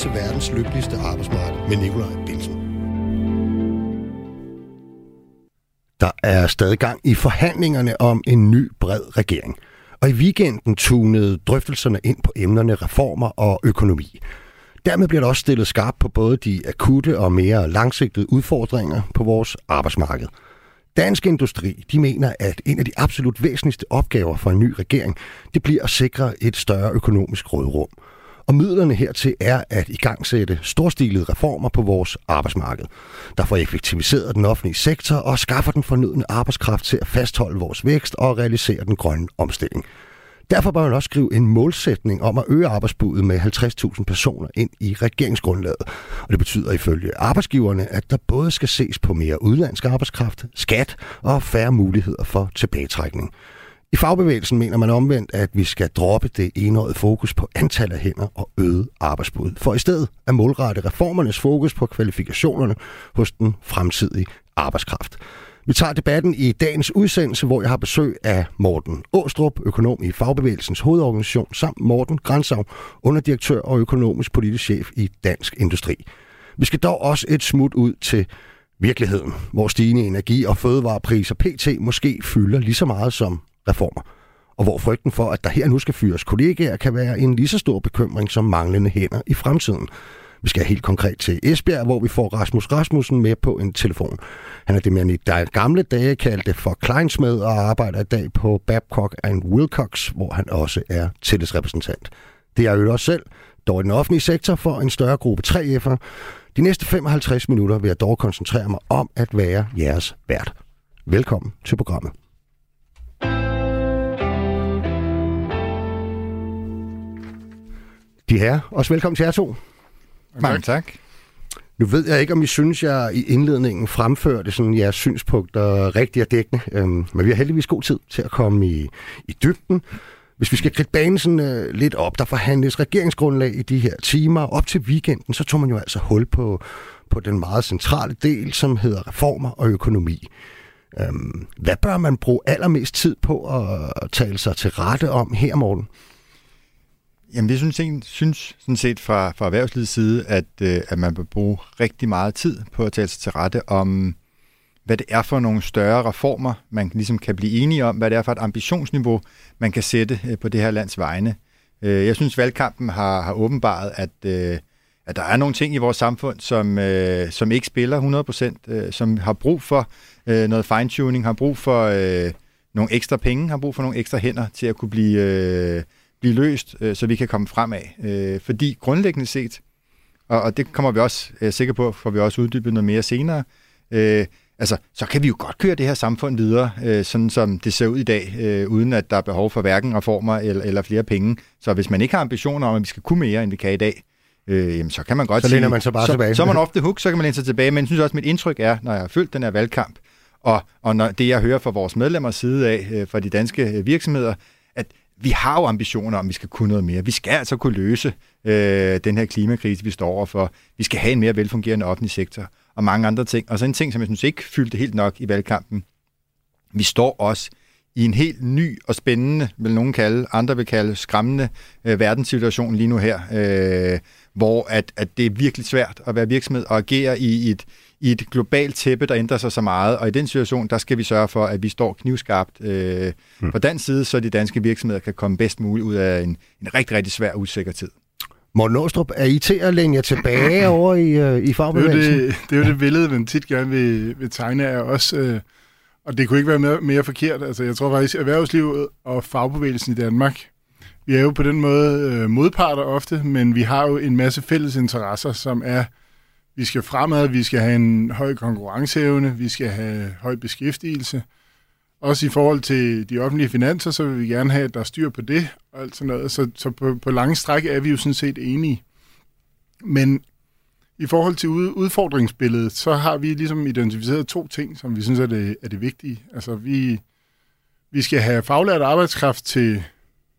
til verdens lykkeligste arbejdsmarked med Nikolaj Bilsen. Der er stadig gang i forhandlingerne om en ny bred regering. Og i weekenden tunede drøftelserne ind på emnerne reformer og økonomi. Dermed bliver der også stillet skarpt på både de akutte og mere langsigtede udfordringer på vores arbejdsmarked. Dansk Industri de mener, at en af de absolut væsentligste opgaver for en ny regering, det bliver at sikre et større økonomisk rådrum. Og midlerne hertil er at igangsætte storstilede reformer på vores arbejdsmarked, der får effektiviseret den offentlige sektor og skaffer den fornødne arbejdskraft til at fastholde vores vækst og realisere den grønne omstilling. Derfor bør man også skrive en målsætning om at øge arbejdsbuddet med 50.000 personer ind i regeringsgrundlaget. Og det betyder ifølge arbejdsgiverne, at der både skal ses på mere udlandsk arbejdskraft, skat og færre muligheder for tilbagetrækning. I fagbevægelsen mener man omvendt, at vi skal droppe det enårede fokus på antal af hænder og øget arbejdsbud, for i stedet at målrette reformernes fokus på kvalifikationerne hos den fremtidige arbejdskraft. Vi tager debatten i dagens udsendelse, hvor jeg har besøg af Morten Åstrup, økonom i Fagbevægelsens hovedorganisation, samt Morten Grænsau, underdirektør og økonomisk politisk chef i Dansk Industri. Vi skal dog også et smut ud til virkeligheden, hvor stigende energi- og fødevarepriser pt. måske fylder lige så meget som reformer. Og hvor frygten for, at der her nu skal fyres kollegaer, kan være en lige så stor bekymring som manglende hænder i fremtiden. Vi skal helt konkret til Esbjerg, hvor vi får Rasmus Rasmussen med på en telefon. Han er det, man i gamle dage kaldte for Kleinsmed og arbejder i dag på Babcock and Wilcox, hvor han også er tillidsrepræsentant. Det er jo også selv, dog i den offentlige sektor for en større gruppe 3F'er. De næste 55 minutter vil jeg dog koncentrere mig om at være jeres vært. Velkommen til programmet. De her, også velkommen til jer to. Mange tak. Nu ved jeg ikke, om I synes, jeg i indledningen fremførte sådan jeres synspunkter rigtig og dækkende, øhm, men vi har heldigvis god tid til at komme i, i dybden. Hvis vi skal kridte banen sådan, øh, lidt op, der forhandles regeringsgrundlag i de her timer. Op til weekenden, så tog man jo altså hul på, på den meget centrale del, som hedder reformer og økonomi. Øhm, hvad bør man bruge allermest tid på at tale sig til rette om her, morgen? Jamen, vi synes, synes sådan set fra, fra erhvervslivets side, at, øh, at man bør bruge rigtig meget tid på at tale sig til rette om, hvad det er for nogle større reformer, man ligesom kan blive enige om, hvad det er for et ambitionsniveau, man kan sætte øh, på det her lands vegne. Øh, jeg synes, valgkampen har, har åbenbaret, at, øh, at der er nogle ting i vores samfund, som, øh, som ikke spiller 100%, øh, som har brug for øh, noget fine-tuning, har brug for øh, nogle ekstra penge, har brug for nogle ekstra hænder til at kunne blive... Øh, blive løst, øh, så vi kan komme fremad. Øh, fordi grundlæggende set, og, og det kommer vi også øh, sikker på, får vi også uddybet noget mere senere, øh, altså, så kan vi jo godt køre det her samfund videre, øh, sådan som det ser ud i dag, øh, uden at der er behov for hverken reformer eller, eller flere penge. Så hvis man ikke har ambitioner om, at vi skal kunne mere, end vi kan i dag, øh, jamen, så kan man godt så sige... man sig bare så, tilbage. Så er man ofte hook, så kan man læne sig tilbage, men jeg synes også, at mit indtryk er, når jeg har følt den her valgkamp, og, og når det, jeg hører fra vores medlemmers side af, øh, fra de danske øh, virksomheder, vi har jo ambitioner om, vi skal kunne noget mere. Vi skal altså kunne løse øh, den her klimakrise, vi står overfor. Vi skal have en mere velfungerende offentlig sektor og mange andre ting. Og så en ting, som jeg synes ikke fyldte helt nok i valgkampen. Vi står også i en helt ny og spændende, vil nogen kalde, andre vil kalde skræmmende øh, verdenssituation lige nu her, øh, hvor at, at det er virkelig svært at være virksomhed og agere i et, i et globalt tæppe, der ændrer sig så meget, og i den situation, der skal vi sørge for, at vi står knivskarpt øh, mm. på den side, så de danske virksomheder kan komme bedst muligt ud af en, en rigtig, rigtig svær usikker tid. Morten Åstrup, er I til at længe tilbage over i, øh, i fagbevægelsen? Det er, det, det er jo det billede, man tit gerne vil, vil tegne af os. Øh, og det kunne ikke være mere, mere forkert. Altså, jeg tror faktisk, at erhvervslivet og fagbevægelsen i Danmark, vi er jo på den måde øh, modparter ofte, men vi har jo en masse fælles interesser, som er vi skal fremad, vi skal have en høj konkurrenceevne, vi skal have høj beskæftigelse. Også i forhold til de offentlige finanser, så vil vi gerne have, at der er styr på det og alt sådan noget. Så, så på, på lange stræk er vi jo sådan set enige. Men i forhold til udfordringsbilledet, så har vi ligesom identificeret to ting, som vi synes er det, er det vigtige. Altså vi, vi skal have faglært arbejdskraft til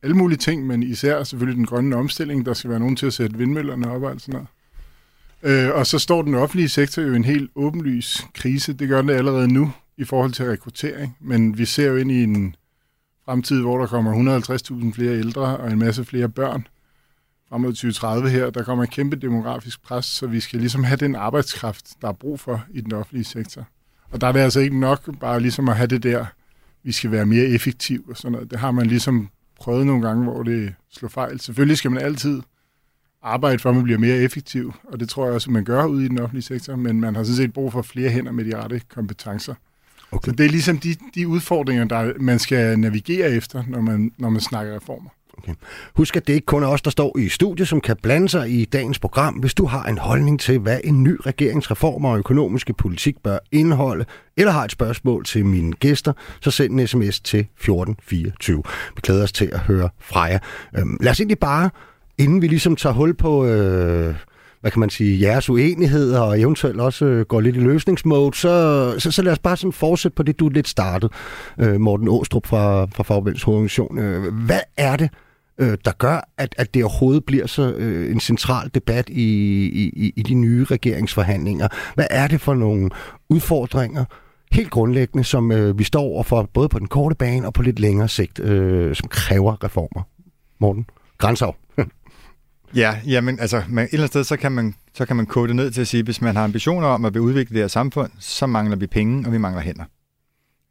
alle mulige ting, men især selvfølgelig den grønne omstilling. Der skal være nogen til at sætte vindmøllerne op og alt sådan noget. Øh, og så står den offentlige sektor jo i en helt åbenlys krise. Det gør den allerede nu i forhold til rekruttering. Men vi ser jo ind i en fremtid, hvor der kommer 150.000 flere ældre og en masse flere børn. frem mod 2030 her, der kommer et kæmpe demografisk pres, så vi skal ligesom have den arbejdskraft, der er brug for i den offentlige sektor. Og der er det altså ikke nok bare ligesom at have det der, vi skal være mere effektiv og sådan noget. Det har man ligesom prøvet nogle gange, hvor det slår fejl. Selvfølgelig skal man altid arbejde for, at man bliver mere effektiv, og det tror jeg også, man gør ude i den offentlige sektor, men man har sådan set brug for flere hænder med de rette kompetencer. Okay. Så det er ligesom de, de udfordringer, der man skal navigere efter, når man, når man snakker reformer. Okay. Husk, at det ikke kun er os, der står i studiet, som kan blande sig i dagens program. Hvis du har en holdning til, hvad en ny regeringsreform og økonomiske politik bør indeholde, eller har et spørgsmål til mine gæster, så send en sms til 1424. Vi glæder os til at høre fra jer. Øhm, lad os egentlig bare, inden vi ligesom tager hul på... Øh, hvad kan man sige, jeres uenigheder, og eventuelt også øh, går lidt i løsningsmode, så, så, så lad os bare sådan fortsætte på det, du lidt startede, øh, Morten Åstrup fra, fra Fagbevægelsens Organisation. Øh, hvad er det, øh, der gør, at, at det overhovedet bliver så øh, en central debat i, i, i de nye regeringsforhandlinger? Hvad er det for nogle udfordringer, helt grundlæggende, som øh, vi står overfor, både på den korte bane og på lidt længere sigt, øh, som kræver reformer? Morten grænser Ja, jamen, altså man, et eller andet sted, så kan, man, så kan man kode det ned til at sige, hvis man har ambitioner om at udvikle det her samfund, så mangler vi penge, og vi mangler hænder.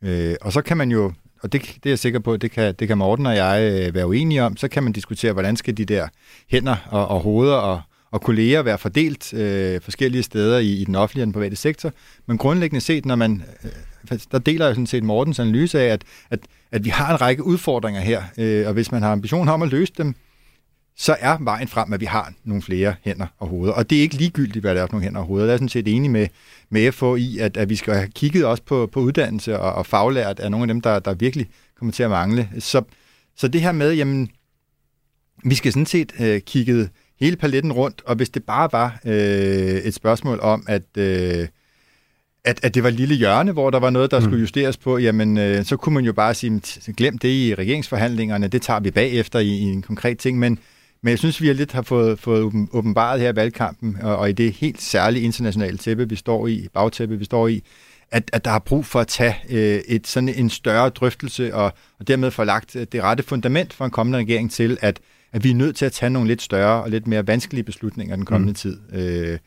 Øh, og så kan man jo, og det, det er jeg sikker på, det kan, det kan Morten og jeg øh, være uenige om, så kan man diskutere, hvordan skal de der hænder og, og hoveder og, og kolleger være fordelt øh, forskellige steder i, i den offentlige og den private sektor. Men grundlæggende set, når man, øh, der deler jeg sådan set Mortens analyse af, at, at, at vi har en række udfordringer her, øh, og hvis man har ambitioner om at løse dem, så er vejen frem, at vi har nogle flere hænder og hoveder. Og det er ikke ligegyldigt, hvad der er for nogle hænder og hoveder. Jeg er sådan set enig med, med FH i, at, at vi skal have kigget også på, på uddannelse og, og faglært af nogle af dem, der, der virkelig kommer til at mangle. Så, så det her med, jamen, vi skal sådan set øh, kigge hele paletten rundt, og hvis det bare var øh, et spørgsmål om, at, øh, at, at det var lille hjørne, hvor der var noget, der mm. skulle justeres på, jamen øh, så kunne man jo bare sige, glem det i regeringsforhandlingerne, det tager vi bagefter i, i en konkret ting, men men jeg synes, vi har lidt har fået, fået åbenbaret her i valgkampen, og, og i det helt særlige internationale tæppe, vi står i, bagtæppe, vi står i, at, at der er brug for at tage øh, et sådan en større drøftelse, og, og dermed få lagt det rette fundament for en kommende regering til, at, at vi er nødt til at tage nogle lidt større og lidt mere vanskelige beslutninger den kommende mm. tid, øh,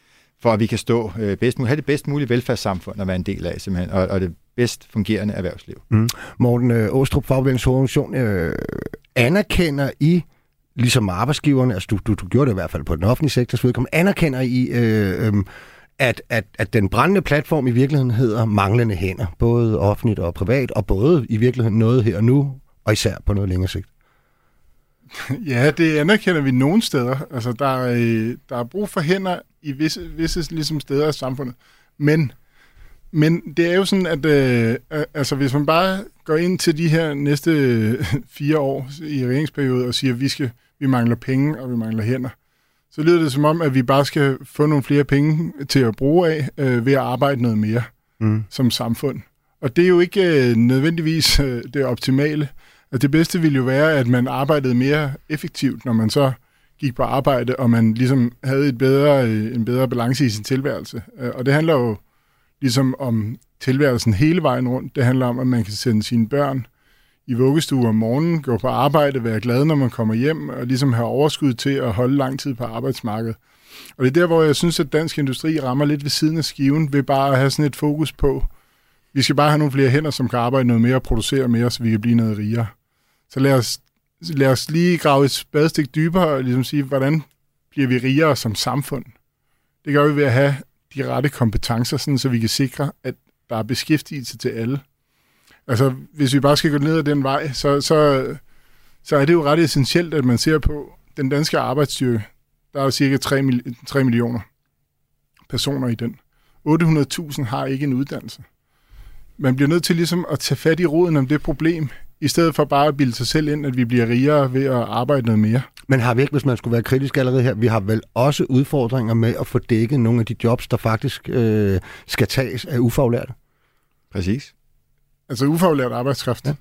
for at vi kan stå øh, bedst muligt, have det bedst mulige velfærdssamfund at være en del af, simpelthen, og, og det bedst fungerende erhvervsliv. Mm. Morten øh, Åstrup, Fagbevægelsens øh, anerkender I ligesom arbejdsgiverne, altså du, du, du gjorde det i hvert fald på den offentlige sektors vedkommende, anerkender I, øh, øh, at, at, at den brændende platform i virkeligheden hedder manglende hænder, både offentligt og privat, og både i virkeligheden noget her og nu, og især på noget længere sigt? Ja, det anerkender vi nogle steder. Altså, der er, øh, der er brug for hænder i visse, visse ligesom steder af samfundet. Men, men det er jo sådan, at øh, altså, hvis man bare går ind til de her næste øh, fire år i regeringsperioden og siger, at vi skal vi mangler penge, og vi mangler hænder. Så lyder det som om, at vi bare skal få nogle flere penge til at bruge af øh, ved at arbejde noget mere mm. som samfund. Og det er jo ikke øh, nødvendigvis øh, det optimale. Altså, det bedste ville jo være, at man arbejdede mere effektivt, når man så gik på arbejde, og man ligesom havde et bedre, øh, en bedre balance i sin tilværelse. Øh, og det handler jo ligesom om tilværelsen hele vejen rundt. Det handler om, at man kan sende sine børn i vuggestue om morgenen, gå på arbejde, være glad, når man kommer hjem, og ligesom have overskud til at holde lang tid på arbejdsmarkedet. Og det er der, hvor jeg synes, at dansk industri rammer lidt ved siden af skiven, ved bare at have sådan et fokus på, vi skal bare have nogle flere hænder, som kan arbejde noget mere og producere mere, så vi kan blive noget rigere. Så lad os, lad os lige grave et spadestik dybere og ligesom sige, hvordan bliver vi rigere som samfund? Det gør vi ved at have de rette kompetencer, sådan, så vi kan sikre, at der er beskæftigelse til alle. Altså, hvis vi bare skal gå ned ad den vej, så, så, så er det jo ret essentielt, at man ser på den danske arbejdsstyrke. Der er cirka 3, 3 millioner personer i den. 800.000 har ikke en uddannelse. Man bliver nødt til ligesom at tage fat i roden om det problem, i stedet for bare at bilde sig selv ind, at vi bliver rigere ved at arbejde noget mere. Men har vi ikke, hvis man skulle være kritisk allerede her, vi har vel også udfordringer med at få dækket nogle af de jobs, der faktisk øh, skal tages af ufaglærte? Præcis. Altså ufaglært arbejdskraft. Ja.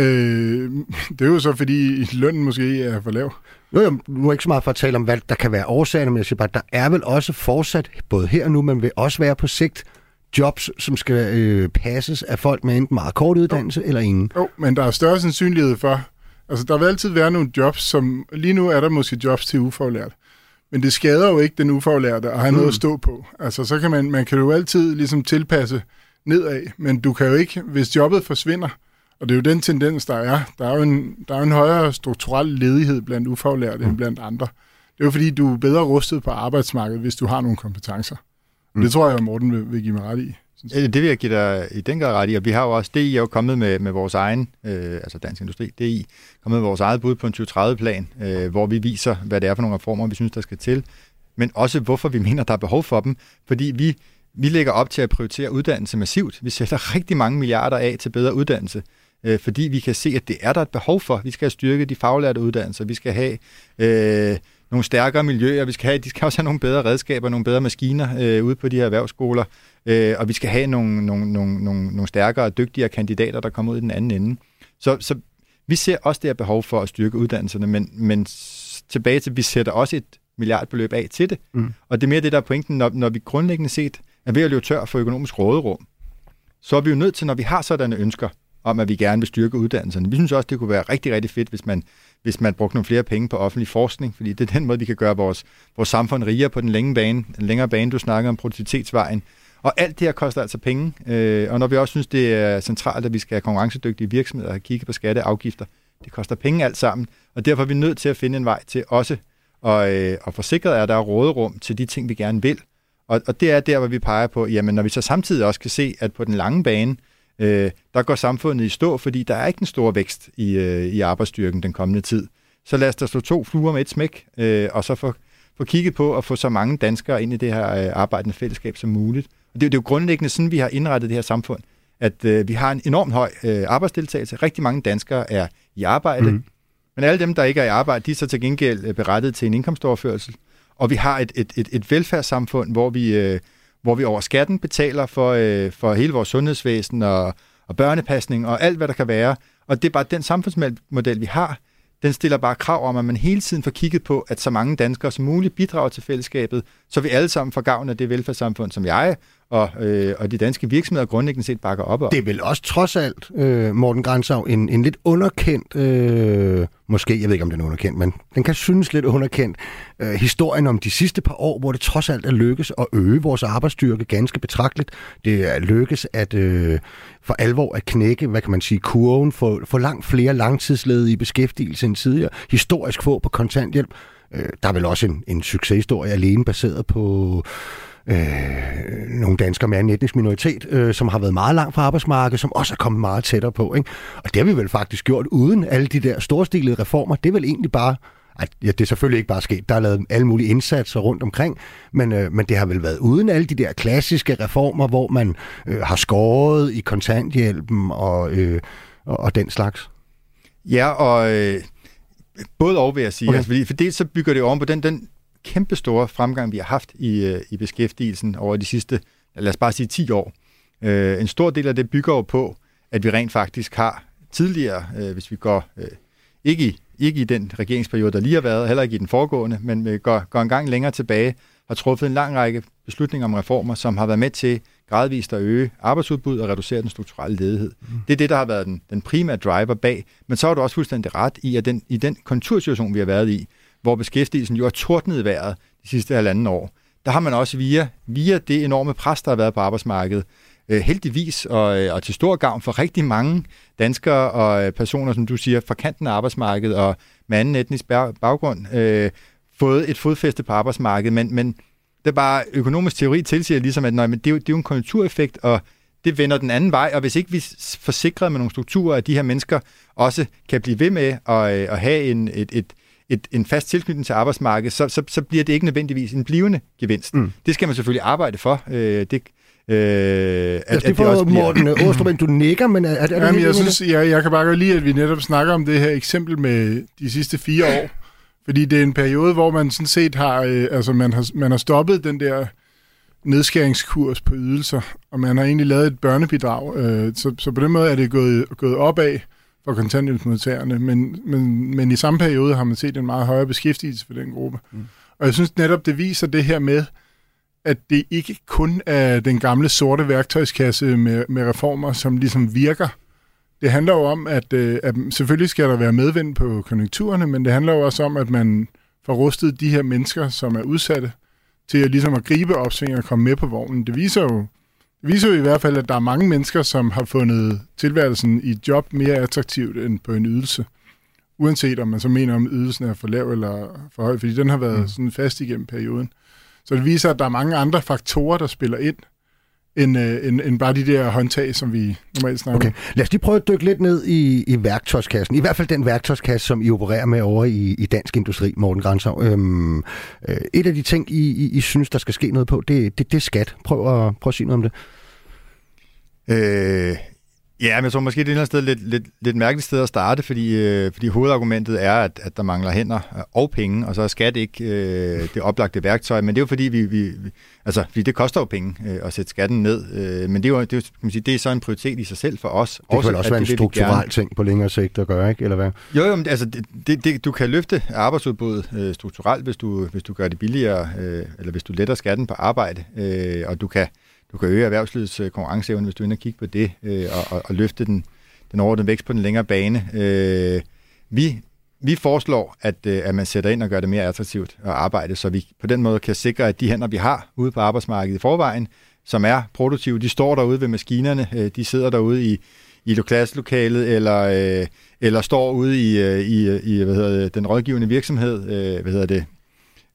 Øh, det er jo så, fordi lønnen måske er for lav. Jo, jo, nu er ikke så meget for at tale om, hvad der kan være årsagerne, men jeg siger bare, der er vel også fortsat, både her og nu, men vil også være på sigt, jobs, som skal øh, passes af folk med enten meget kort uddannelse jo. eller ingen. Jo, men der er større sandsynlighed for, Altså, der vil altid være nogle jobs, som... Lige nu er der måske jobs til ufaglært. Men det skader jo ikke den ufaglærte at have mm. noget at stå på. Altså, så kan man, man kan jo altid ligesom tilpasse nedad, men du kan jo ikke, hvis jobbet forsvinder, og det er jo den tendens, der er, der er jo en, der er en højere strukturel ledighed blandt ufaglærte mm. end blandt andre. Det er jo fordi, du er bedre rustet på arbejdsmarkedet, hvis du har nogle kompetencer. Mm. Det tror jeg, Morten vil, vil give mig ret i. Det vil jeg give dig i den grad ret i, og vi har jo også, DI er jo kommet med, med vores egen, øh, altså Dansk Industri, DI, kommet med vores eget bud på en 2030-plan, øh, hvor vi viser, hvad det er for nogle reformer, vi synes, der skal til, men også hvorfor vi mener, der er behov for dem, fordi vi, vi lægger op til at prioritere uddannelse massivt. Vi sætter rigtig mange milliarder af til bedre uddannelse, øh, fordi vi kan se, at det er der et behov for. Vi skal have styrket de faglærte uddannelser, vi skal have øh, nogle stærkere miljøer, vi skal have, de skal også have nogle bedre redskaber, nogle bedre maskiner øh, ude på de her erhvervsskoler, øh, og vi skal have nogle, nogle, nogle, nogle, nogle stærkere og dygtigere kandidater, der kommer ud i den anden ende. Så, så vi ser også det her behov for at styrke uddannelserne, men, men tilbage til, vi sætter også et milliardbeløb af til det. Mm. Og det er mere det, der er pointen, når, når vi grundlæggende set er ved at løbe tør for økonomisk råderum, så er vi jo nødt til, når vi har sådanne ønsker om, at vi gerne vil styrke uddannelserne. Vi synes også, det kunne være rigtig, rigtig fedt, hvis man, hvis man brugte nogle flere penge på offentlig forskning, fordi det er den måde, vi kan gøre vores, vores samfund rigere på den længe bane, den længere bane, du snakker om produktivitetsvejen. Og alt det her koster altså penge, øh, og når vi også synes, det er centralt, at vi skal have konkurrencedygtige virksomheder og kigge på skatteafgifter, det koster penge alt sammen, og derfor er vi nødt til at finde en vej til også at, øh, at forsikre, at der er råderum til de ting, vi gerne vil. Og, og det er der, hvor vi peger på, jamen når vi så samtidig også kan se, at på den lange bane, øh, der går samfundet i stå, fordi der er ikke en stor vækst i, øh, i arbejdsstyrken den kommende tid. Så lad os da slå to fluer med et smæk, øh, og så få, få kigget på at få så mange danskere ind i det her øh, arbejdende fællesskab som muligt. Og det, det er jo grundlæggende sådan, vi har indrettet det her samfund, at øh, vi har en enormt høj øh, arbejdsdeltagelse. Rigtig mange danskere er i arbejde, mm. men alle dem, der ikke er i arbejde, de er så til gengæld øh, berettet til en indkomstoverførsel. Og vi har et, et, et, et velfærdssamfund, hvor vi, øh, hvor vi over skatten betaler for, øh, for hele vores sundhedsvæsen og, og børnepasning og alt, hvad der kan være. Og det er bare den samfundsmodel, vi har. Den stiller bare krav om, at man hele tiden får kigget på, at så mange danskere som muligt bidrager til fællesskabet, så vi alle sammen får gavn af det velfærdssamfund, som jeg og, øh, og de danske virksomheder grundlæggende set bakker op om. Det er vel også trods alt, øh, Morten Grænsau, en, en lidt underkendt, øh, måske, jeg ved ikke om den er underkendt, men den kan synes lidt underkendt, øh, historien om de sidste par år, hvor det trods alt er lykkes at øge vores arbejdsstyrke ganske betragteligt. Det er lykkes at øh, for alvor at knække, hvad kan man sige, kurven for, for langt flere langtidsledige i beskæftigelse end tidligere. Historisk få på kontanthjælp. Øh, der er vel også en, en succeshistorie alene baseret på øh, nogle danskere med en etnisk minoritet, øh, som har været meget langt fra arbejdsmarkedet, som også er kommet meget tættere på. Ikke? Og det har vi vel faktisk gjort uden alle de der storstilede reformer. Det er vel egentlig bare at, ja, det er selvfølgelig ikke bare sket. Der er lavet alle mulige indsatser rundt omkring, men, øh, men det har vel været uden alle de der klassiske reformer, hvor man øh, har skåret i kontanthjælpen og, øh, og, og den slags. Ja, og øh, både og vil jeg sige. Okay. Altså, fordi, for det så bygger det oven på den, den kæmpe store fremgang, vi har haft i, øh, i beskæftigelsen over de sidste, lad os bare sige 10 år. Øh, en stor del af det bygger jo på, at vi rent faktisk har tidligere, øh, hvis vi går øh, ikke, i, ikke i den regeringsperiode, der lige har været, heller ikke i den foregående, men vi går, går en gang længere tilbage, har truffet en lang række beslutninger om reformer, som har været med til gradvist at øge arbejdsudbud og reducere den strukturelle ledighed. Mm. Det er det, der har været den, den primære driver bag. Men så har du også fuldstændig ret i, at den, i den konjunktursituation, vi har været i, hvor beskæftigelsen jo er tordnet i vejret de sidste halvanden år, der har man også via, via det enorme pres, der har været på arbejdsmarkedet, øh, heldigvis og, øh, og til stor gavn for rigtig mange danskere og øh, personer, som du siger, fra kanten af arbejdsmarkedet og med anden etnisk baggrund, øh, fået et fodfæste på arbejdsmarkedet, men, men det er bare økonomisk teori tilsiger ligesom, at nej, men det, er jo, det er jo en konjunktureffekt, og det vender den anden vej, og hvis ikke vi forsikrer med nogle strukturer, at de her mennesker også kan blive ved med at, øh, at have en, et, et, et, en fast tilknytning til arbejdsmarkedet, så, så, så bliver det ikke nødvendigvis en blivende gevinst. Mm. Det skal man selvfølgelig arbejde for. Øh, det, Øh, at, altså, det får Morten Åstrup, du nikker, men er, er det Jamen, jeg, synes, jeg, jeg kan bare godt lide, at vi netop snakker om det her eksempel med de sidste fire år. Fordi det er en periode, hvor man sådan set har, øh, altså man har, man har stoppet den der nedskæringskurs på ydelser, og man har egentlig lavet et børnebidrag. Øh, så, så på den måde er det gået, gået opad for kontanthjælpsmodtagerne, men, men, men i samme periode har man set en meget højere beskæftigelse for den gruppe. Mm. Og jeg synes netop, det viser det her med, at det ikke kun er den gamle sorte værktøjskasse med, med reformer, som ligesom virker. det handler jo om, at, øh, at selvfølgelig skal der være medvind på konjunkturerne, men det handler jo også om, at man får rustet de her mennesker, som er udsatte, til at, ligesom at gribe opsving og komme med på vognen. Det viser jo viser jo i hvert fald, at der er mange mennesker, som har fundet tilværelsen i et job mere attraktivt end på en ydelse. Uanset om man så mener, om ydelsen er for lav eller for høj, fordi den har været mm. sådan fast igennem perioden. Så det viser, at der er mange andre faktorer, der spiller ind, end, øh, end, end bare de der håndtag, som vi normalt snakker okay. om. Lad os lige prøve at dykke lidt ned i, i værktøjskassen. I hvert fald den værktøjskasse, som I opererer med over i, i dansk industri, Morten Grænsov. Øhm, øh, et af de ting, I, I, I synes, der skal ske noget på, det, det, det er skat. Prøv at, prøv at sige noget om det. Øh, Ja, men jeg tror måske, det er et eller andet sted lidt, lidt, lidt mærkeligt sted at starte, fordi, øh, fordi hovedargumentet er, at, at der mangler hænder og penge, og så er skat ikke øh, det oplagte værktøj, men det er jo fordi, vi, vi, altså, fordi det koster jo penge øh, at sætte skatten ned, øh, men det er jo det er, kan man sige, det er så en prioritet i sig selv for os. Det også, kan også være en strukturel ting på længere sigt at gøre, ikke? Eller hvad? Jo, jo, men altså, det, det, det, du kan løfte arbejdsudbuddet øh, strukturelt, hvis du, hvis du gør det billigere, øh, eller hvis du letter skatten på arbejde, øh, og du kan du kan øge erhvervslivets øh, konkurrenceevne, hvis du ender og kigge på det, øh, og, og, og løfte den, den overordnede vækst på den længere bane. Øh, vi, vi foreslår, at, øh, at man sætter ind og gør det mere attraktivt at arbejde, så vi på den måde kan sikre, at de hænder, vi har ude på arbejdsmarkedet i forvejen, som er produktive, de står derude ved maskinerne, øh, de sidder derude i, i klasselokalet, eller, øh, eller står ude i, i, i hvad hedder det, den rådgivende virksomhed, øh, hvad hedder det,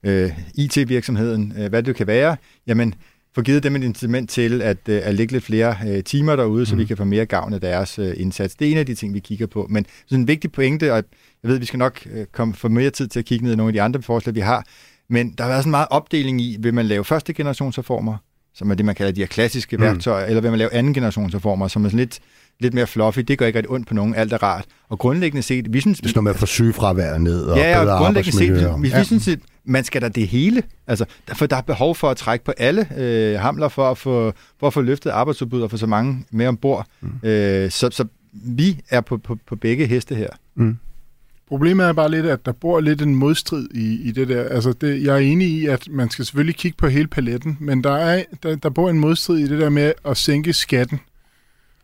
øh, IT-virksomheden, øh, hvad det kan være, jamen få givet dem et incitament til at, øh, at lægge lidt flere uh, timer derude, mm. så vi mhm. kan få mere gavn af deres uh, indsats. Det er en af de ting, vi kigger på. Men sådan en vigtig pointe, og jeg ved, vi skal nok komme for mere tid til at kigge ned i nogle af de andre forslag, vi har, men der har været sådan meget opdeling i, vil man lave første generationsreformer, som er det, man kalder de her klassiske mm. værktøjer, eller vil man lave anden generationsreformer, som er sådan lidt lidt mere fluffy. Det gør ikke rigtig ondt på nogen. Alt er rart. Og grundlæggende set, vi synes... Det er med at få sygefravær ned og ja, bedre og grundlæggende set, vi, vi ja. synes, at man skal da det hele. Altså, for der er behov for at trække på alle øh, hamler for at, få, for at få løftet arbejdsudbud og få så mange med ombord. Mm. Øh, så, så vi er på, på, på begge heste her. Mm. Problemet er bare lidt, at der bor lidt en modstrid i, i det der. Altså, det, jeg er enig i, at man skal selvfølgelig kigge på hele paletten, men der, er, der, der bor en modstrid i det der med at sænke skatten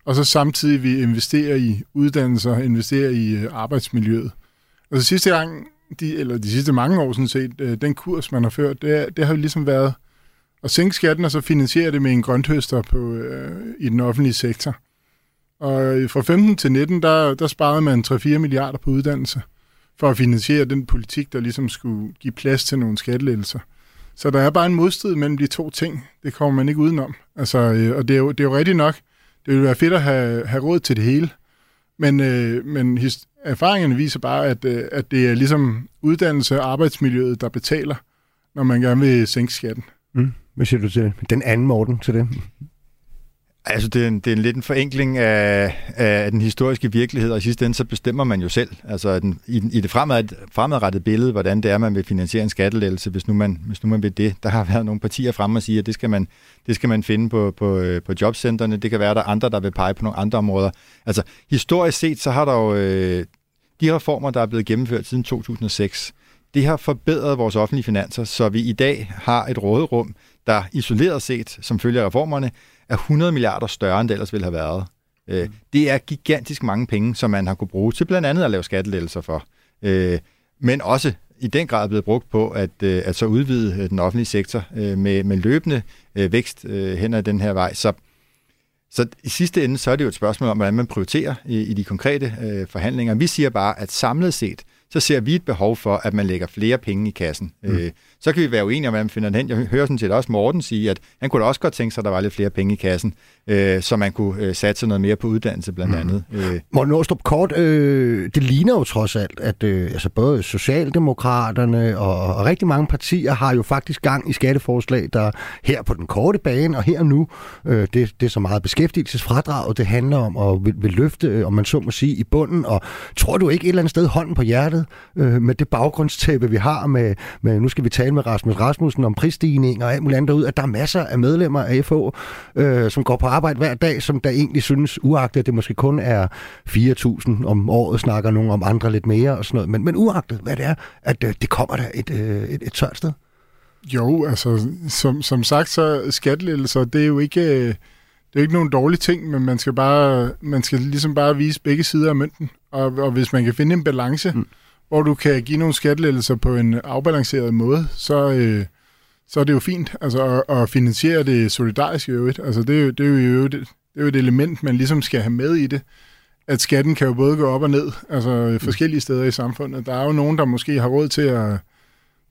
og så samtidig vi investerer i uddannelser, investerer i øh, arbejdsmiljøet. Altså sidste gang, de, eller de sidste mange år sådan set, øh, den kurs, man har ført, det, det har jo ligesom været at sænke skatten og så finansiere det med en grønthøster på, øh, i den offentlige sektor. Og øh, fra 15 til 19, der, der sparede man 3-4 milliarder på uddannelse for at finansiere den politik, der ligesom skulle give plads til nogle skattelettelser. Så der er bare en modstrid mellem de to ting. Det kommer man ikke udenom. Altså, øh, og det er, jo, det er jo rigtigt nok, det ville være fedt at have, have råd til det hele. Men, øh, men his, erfaringerne viser bare, at, øh, at det er ligesom uddannelse og arbejdsmiljøet, der betaler, når man gerne vil sænke skatten. Mm. Hvad siger du til den anden Morten til det? Altså, det er, en, det er en lidt en forenkling af, af den historiske virkelighed, og i sidste ende, så bestemmer man jo selv. Altså, den, i, i det fremad, fremadrettede billede, hvordan det er, man vil finansiere en skattelettelse, hvis nu, man, hvis nu man vil det. Der har været nogle partier fremme og sige, at det skal man, det skal man finde på, på, øh, på jobcentrene. Det kan være, at der er andre, der vil pege på nogle andre områder. Altså, historisk set, så har der jo øh, de reformer, der er blevet gennemført siden 2006, det har forbedret vores offentlige finanser, så vi i dag har et råderum, der isoleret set, som følger reformerne, er 100 milliarder større, end det ellers ville have været. Øh, mm. Det er gigantisk mange penge, som man har kunne bruge til blandt andet at lave skattelettelser for. Øh, men også i den grad blevet brugt på at, øh, at så udvide den offentlige sektor med, med løbende vækst hen ad den her vej. Så, så i sidste ende, så er det jo et spørgsmål om, hvordan man prioriterer i, i de konkrete øh, forhandlinger. Vi siger bare, at samlet set, så ser vi et behov for, at man lægger flere penge i kassen. Mm. Øh, så kan vi være uenige om, hvordan man finder den hen. Jeg hører sådan set også Morten sige, at han kunne da også godt tænke sig, at der var lidt flere penge i kassen, øh, så man kunne øh, satse noget mere på uddannelse blandt mm. andet. Øh. Morten Åstrup, kort, øh, det ligner jo trods alt, at øh, altså både Socialdemokraterne og, og rigtig mange partier har jo faktisk gang i skatteforslag, der her på den korte bane og her nu, øh, det, det er så meget beskæftigelsesfradraget, det handler om at vil, vil løfte, øh, om man så må sige, i bunden. Og tror du ikke et eller andet sted hånden på hjertet øh, med det baggrundstæppe, vi har med, med, nu skal vi tale med Rasmus Rasmussen om prisstigning og alt muligt andet derude, at der er masser af medlemmer af FH, øh, som går på arbejde hver dag, som der egentlig synes, uagtet at det måske kun er 4.000 om året, snakker nogen om andre lidt mere og sådan noget, men, men uagtet hvad det er, at øh, det kommer der et, øh, et, et tørt sted. Jo, altså som, som sagt, så skattelettelser, det er jo ikke... Øh, det er ikke nogen dårlig ting, men man skal bare, man skal ligesom bare vise begge sider af mønten. Og, og hvis man kan finde en balance, mm hvor du kan give nogle skattelettelser på en afbalanceret måde, så, øh, så er det jo fint. Altså at, at finansiere det solidarisk i øvrigt. Altså det er jo, det er jo, det er jo et element, man ligesom skal have med i det at skatten kan jo både gå op og ned, altså øh, forskellige steder i samfundet. Der er jo nogen, der måske har råd til at,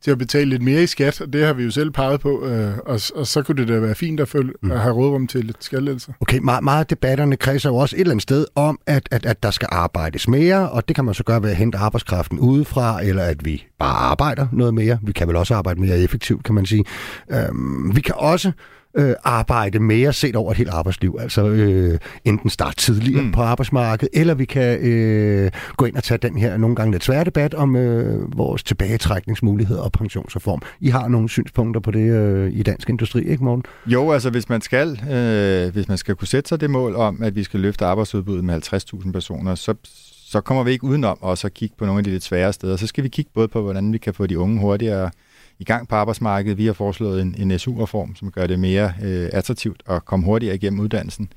til at betale lidt mere i skat, og det har vi jo selv peget på, øh, og, og så kunne det da være fint at, følge, mm. at have rådrum til lidt skattelettelser. Okay, meget, meget af debatterne kredser jo også et eller andet sted om, at, at, at der skal arbejdes mere, og det kan man så gøre ved at hente arbejdskraften udefra, eller at vi bare arbejder noget mere. Vi kan vel også arbejde mere effektivt, kan man sige. Øhm, vi kan også øh, arbejde mere set over et helt arbejdsliv. Altså øh, enten starte tidligere mm. på arbejdsmarkedet, eller vi kan øh, gå ind og tage den her nogle gange lidt svære debat om øh, vores tilbagetrækningsmuligheder og pensionsreform. I har nogle synspunkter på det øh, i dansk industri, ikke morgen? Jo, altså hvis man skal øh, hvis man skal kunne sætte sig det mål om, at vi skal løfte arbejdsudbuddet med 50.000 personer, så så kommer vi ikke udenom også at kigge på nogle af de lidt svære steder. Så skal vi kigge både på, hvordan vi kan få de unge hurtigere i gang på arbejdsmarkedet. Vi har foreslået en, en SU-reform, som gør det mere øh, attraktivt at komme hurtigere igennem uddannelsen.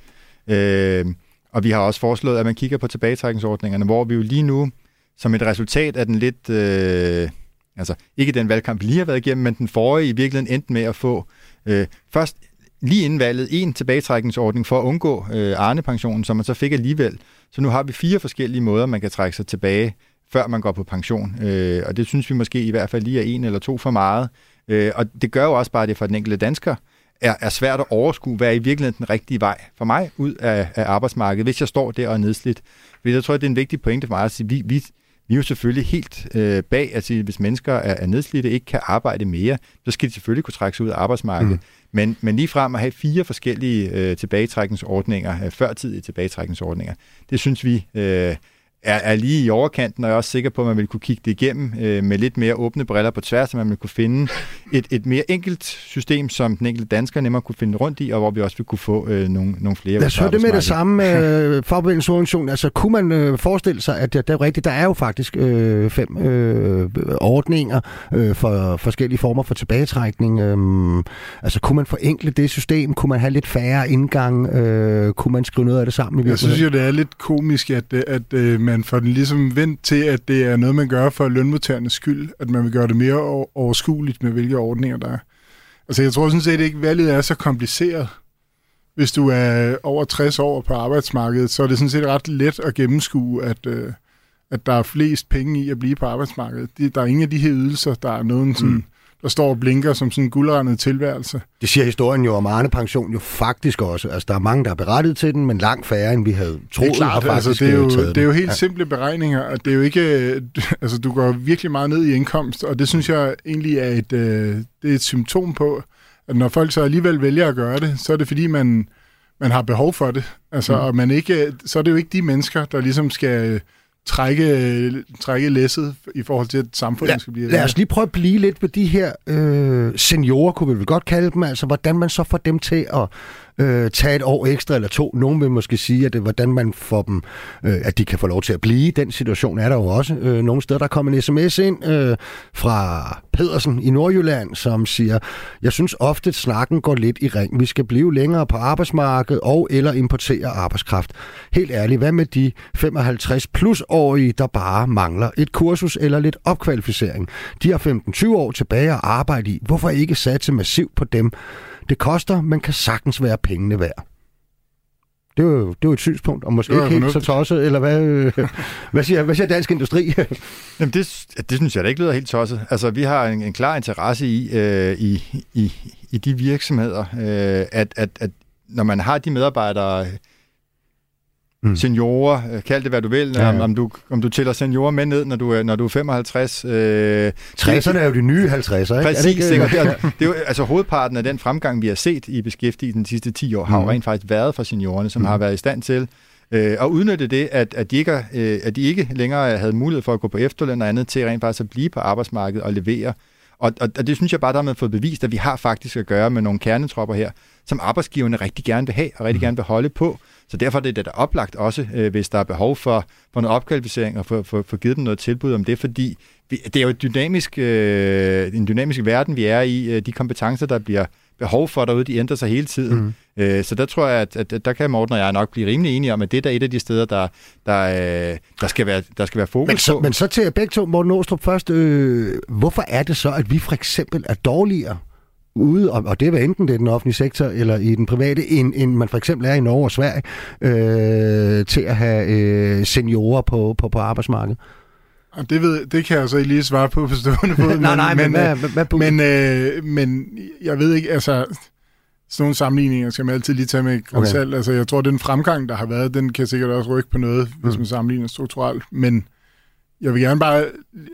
Øh, og vi har også foreslået, at man kigger på tilbagetrækningsordningerne, hvor vi jo lige nu, som et resultat af den lidt, øh, altså ikke den valgkamp, vi lige har været igennem, men den forrige i virkeligheden endte med at få øh, først lige inden valget en tilbagetrækningsordning for at undgå øh, Arne-pensionen, som man så fik alligevel. Så nu har vi fire forskellige måder, man kan trække sig tilbage før man går på pension. Øh, og det synes vi måske i hvert fald lige er en eller to for meget. Øh, og det gør jo også bare, at det for den enkelte dansker er, er svært at overskue, hvad er i virkeligheden den rigtige vej for mig ud af, af arbejdsmarkedet, hvis jeg står der og er nedslidt. Fordi jeg tror, det er en vigtig pointe for mig at sige, vi, vi, vi er jo selvfølgelig helt øh, bag, at sige, hvis mennesker er, er nedslidte, ikke kan arbejde mere, så skal de selvfølgelig kunne trække sig ud af arbejdsmarkedet. Mm. Men, men lige frem at have fire forskellige øh, tilbagetrækningsordninger, øh, førtidige tilbagetrækningsordninger, det synes vi øh, er, er lige i overkanten, og jeg er også sikker på, at man vil kunne kigge det igennem øh, med lidt mere åbne briller på tværs, så man vil kunne finde et, et mere enkelt system, som den enkelte dansker nemmere kunne finde rundt i, og hvor vi også vil kunne få øh, nogle, nogle flere. Lad os høre det med det samme øh, fagbevægelsesorganisation. Altså kunne man øh, forestille sig, at det, det er rigtigt, der er jo faktisk øh, fem øh, ordninger øh, for forskellige former for tilbagetrækning. Øh, altså kunne man forenkle det system? Kunne man have lidt færre indgang? Øh, kunne man skrive noget af det sammen? I jeg synes jo, det er lidt komisk, at, at øh, man får den ligesom vendt til, at det er noget, man gør for lønmodtagernes skyld, at man vil gøre det mere overskueligt med, hvilke ordninger der er. Altså, jeg tror sådan set ikke, valget er så kompliceret. Hvis du er over 60 år på arbejdsmarkedet, så er det sådan set ret let at gennemskue, at, øh, at der er flest penge i at blive på arbejdsmarkedet. Der er ingen af de her ydelser, der er nogen sådan... Mm der står og blinker som sådan en guldrendet tilværelse. Det siger historien jo om Arne Pension jo faktisk også. Altså, der er mange, der er berettet til den, men langt færre, end vi havde troet. Det er klart, altså, det er jo, det er jo helt ja. simple beregninger, og det er jo ikke... Altså, du går virkelig meget ned i indkomst, og det synes jeg egentlig er et, øh, det er et symptom på, at når folk så alligevel vælger at gøre det, så er det fordi, man, man har behov for det. Altså, mm. og man ikke, så er det jo ikke de mennesker, der ligesom skal trække, trække læsset i forhold til, at samfundet ja, skal blive... Lad os lige prøve at blive lidt på de her øh, seniorer, kunne vi vel godt kalde dem, altså hvordan man så får dem til at øh, tage et år ekstra eller to. Nogen vil måske sige, at det hvordan man får dem, øh, at de kan få lov til at blive. Den situation er der jo også. Øh, nogle steder, der kommer en sms ind øh, fra Pedersen i Nordjylland, som siger, jeg synes ofte, at snakken går lidt i ring. Vi skal blive længere på arbejdsmarkedet og eller importere arbejdskraft. Helt ærligt, hvad med de 55 plus årige, der bare mangler et kursus eller lidt opkvalificering? De har 15-20 år tilbage at arbejde i. Hvorfor ikke satse massivt på dem? Det koster, men kan sagtens være pengene værd. Det er jo, det er jo et synspunkt, og måske ikke helt så tosset, eller hvad, hvad, siger, hvad siger dansk industri? Jamen det, det synes jeg da ikke lyder helt tosset. Altså vi har en, en klar interesse i, øh, i, i, i de virksomheder, øh, at, at, at når man har de medarbejdere, mm. seniorer, øh, kald det hvad du vil, ja, ja. Om, om, du, om du tæller seniorer med ned, når du når du er 55. Øh, 60'erne er jo de nye 50'er, ikke? Præcis, er det, ikke? det, er, det er jo, altså hovedparten af den fremgang, vi har set i beskæftigelsen de sidste 10 år, har mm. jo rent faktisk været for seniorerne, som mm. har været i stand til øh, og udnytte det, at, at, de ikke, øh, at de ikke længere havde mulighed for at gå på efterløn og andet til rent faktisk at blive på arbejdsmarkedet og levere. Og, og, og det synes jeg bare, der har man fået bevist, at vi har faktisk at gøre med nogle kernetropper her, som arbejdsgiverne rigtig gerne vil have og rigtig mm. gerne vil holde på, så derfor er det da oplagt også, øh, hvis der er behov for, for noget opkvalificering og for, for, for givet dem noget tilbud om det, fordi vi, det er jo et dynamisk, øh, en dynamisk verden, vi er i. Øh, de kompetencer, der bliver behov for derude, de ændrer sig hele tiden. Mm. Øh, så der tror jeg, at, at der kan Morten og jeg nok blive rimelig enige om, at det er da et af de steder, der, der, øh, der, skal, være, der skal være fokus men så, på. Men så til begge to, Morten Åstrup først. Øh, hvorfor er det så, at vi for eksempel er dårligere ude, og, og det er enten det er den offentlige sektor eller i den private, end, end man for eksempel er i Norge og Sverige, øh, til at have øh, seniorer på, på, på arbejdsmarkedet? Det, ved, det kan jeg så ikke lige svare på på stående fod. nej, nej, men, men, hvad, hvad, hvad men, øh, men jeg ved ikke, altså sådan nogle sammenligninger skal man altid lige tage med okay. Altså, jeg tror, den fremgang, der har været, den kan sikkert også rykke på noget, mm. hvis man sammenligner strukturelt. Men jeg vil gerne bare,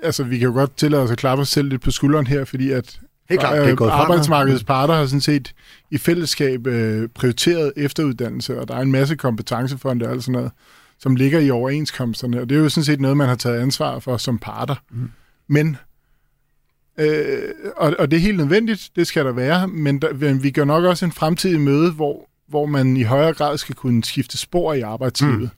altså vi kan jo godt tillade os at klappe os selv lidt på skulderen her, fordi at Helt klart, det er gået arbejdsmarkedets parter har sådan set i fællesskab øh, prioriteret efteruddannelse, og der er en masse kompetencefonde og alt sådan noget som ligger i overenskomsterne, og det er jo sådan set noget, man har taget ansvar for som parter. Mm. Men, øh, og, og det er helt nødvendigt, det skal der være, men der, vi gør nok også en fremtidig møde, hvor, hvor man i højere grad skal kunne skifte spor i arbejdslivet. Mm.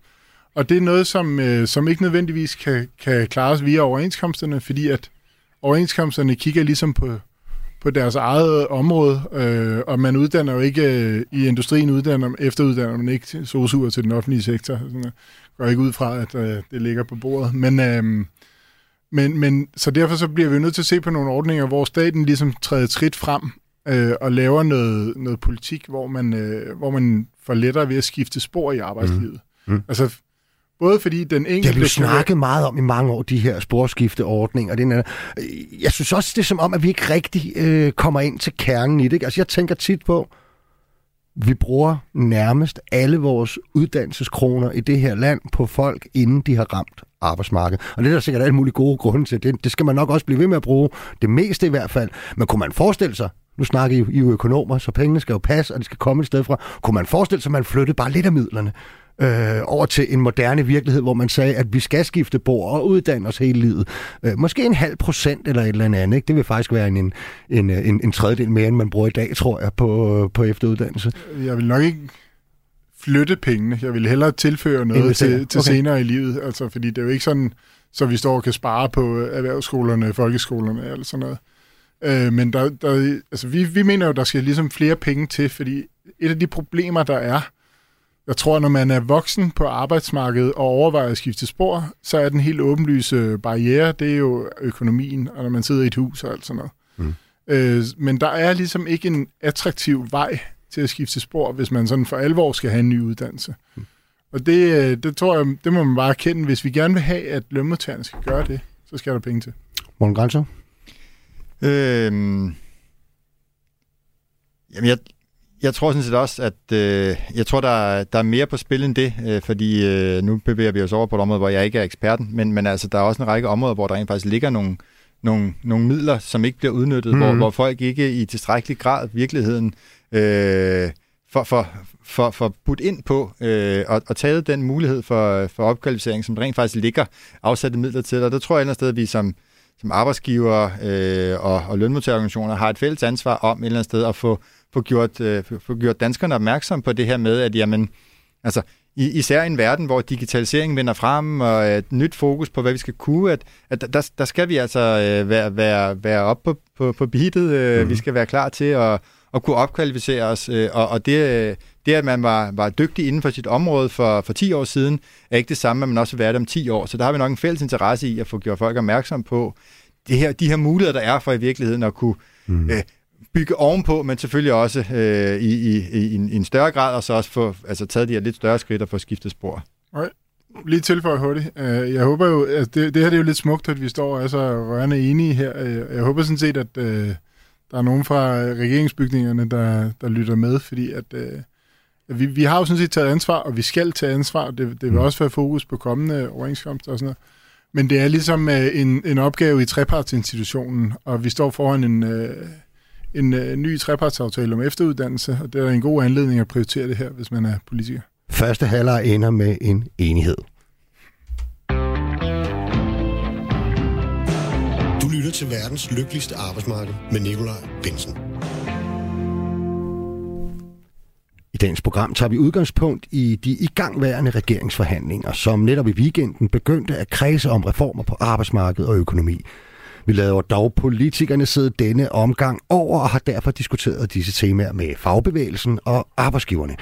Og det er noget, som, øh, som ikke nødvendigvis kan, kan klares via overenskomsterne, fordi at overenskomsterne kigger ligesom på på deres eget område, øh, og man uddanner jo ikke øh, i industrien, uddanner, efteruddanner man ikke sosuer til den offentlige sektor. Sådan, går ikke ud fra, at øh, det ligger på bordet. Men, øh, men, men så derfor så bliver vi nødt til at se på nogle ordninger, hvor staten ligesom træder trit frem øh, og laver noget, noget politik, hvor man, øh, hvor man får lettere ved at skifte spor i arbejdslivet. Mm. Mm. Altså Både fordi den enkelte... Det har vi snakket meget om i mange år, de her sporskifteordninger. Den er, jeg synes også, det er som om, at vi ikke rigtig øh, kommer ind til kernen i det. Ikke? Altså, jeg tænker tit på, vi bruger nærmest alle vores uddannelseskroner i det her land på folk, inden de har ramt arbejdsmarkedet. Og det er der sikkert alle mulige gode grunde til. Det, det skal man nok også blive ved med at bruge. Det meste i hvert fald. Men kunne man forestille sig, nu snakker I jo økonomer, så pengene skal jo passe, og de skal komme et sted fra. Kunne man forestille sig, at man flyttede bare lidt af midlerne øh, over til en moderne virkelighed, hvor man sagde, at vi skal skifte bord og uddanne os hele livet. Øh, måske en halv procent eller et eller andet. Ikke? Det vil faktisk være en, en, en, en, en tredjedel mere, end man bruger i dag, tror jeg, på, på efteruddannelse. Jeg vil nok ikke flytte pengene. Jeg vil hellere tilføre noget til, til okay. senere i livet. Altså, fordi det er jo ikke sådan, så vi står og kan spare på erhvervsskolerne, folkeskolerne eller sådan noget. Øh, men der, der, altså, vi, vi mener jo, der skal ligesom flere penge til, fordi et af de problemer, der er, jeg tror, når man er voksen på arbejdsmarkedet og overvejer at skifte spor, så er den helt åbenlyse barriere, det er jo økonomien, og når man sidder i et hus og alt sådan noget. Mm. Øh, men der er ligesom ikke en attraktiv vej til at skifte spor, hvis man sådan for alvor skal have en ny uddannelse. Mm. Og det, øh, det tror jeg, det må man bare erkende. Hvis vi gerne vil have, at lønmodtagerne skal gøre det, så skal der penge til. Morten Grænser? Øhm, jamen, jeg, jeg tror sådan set også, at øh, jeg tror, der, der er mere på spil end det, øh, fordi øh, nu bevæger vi os over på et område, hvor jeg ikke er eksperten, men, men altså, der er også en række områder, hvor der rent faktisk ligger nogle, nogle, nogle midler, som ikke bliver udnyttet, mm. hvor, mhm. hvor folk ikke i tilstrækkelig grad virkeligheden øh, for, for, for, for budt ind på øh, og, og taget den mulighed for, for opkvalificering, som rent faktisk ligger afsatte midler til. Og der tror jeg et sted, at vi som, som arbejdsgiver øh, og, og lønmodtagerorganisationer har et fælles ansvar om et eller andet sted at få få gjort, øh, få gjort danskerne opmærksom på det her med, at jamen, altså, især i en verden, hvor digitaliseringen vender frem, og et nyt fokus på, hvad vi skal kunne, at, at der, der skal vi altså øh, være, være, være oppe på, på, på beatet. Øh, mm. Vi skal være klar til at, at kunne opkvalificere os, øh, og, og det, det, at man var, var dygtig inden for sit område for, for 10 år siden, er ikke det samme, at man også vil være det om 10 år. Så der har vi nok en fælles interesse i at få gjort folk opmærksom på det her, de her muligheder, der er for i virkeligheden at kunne mm. øh, bygge ovenpå, men selvfølgelig også øh, i, i, i, en, i en større grad, og så også få altså, taget de her lidt større skridt og få skiftet spor. Okay. Lige tilføje hurtigt. Øh, jeg håber jo, at det, det her det er jo lidt smukt, at vi står og er så rørende enige her. Øh, jeg håber sådan set, at øh, der er nogen fra regeringsbygningerne, der, der lytter med, fordi at, at vi, vi har jo sådan set taget ansvar, og vi skal tage ansvar. Det, det vil mm. også være fokus på kommende overenskomster og sådan noget. Men det er ligesom en, en opgave i trepartsinstitutionen, og vi står foran en, en øh, ny trepartsaftale om efteruddannelse, og det er en god anledning at prioritere det her, hvis man er politiker. Første halvleg ender med en enighed. Du lytter til verdens lykkeligste arbejdsmarked med Nikolaj Bensen. I dagens program tager vi udgangspunkt i de igangværende regeringsforhandlinger, som netop i weekenden begyndte at kredse om reformer på arbejdsmarkedet og økonomi. Vi lader dog politikerne sidde denne omgang over og har derfor diskuteret disse temaer med fagbevægelsen og arbejdsgiverne.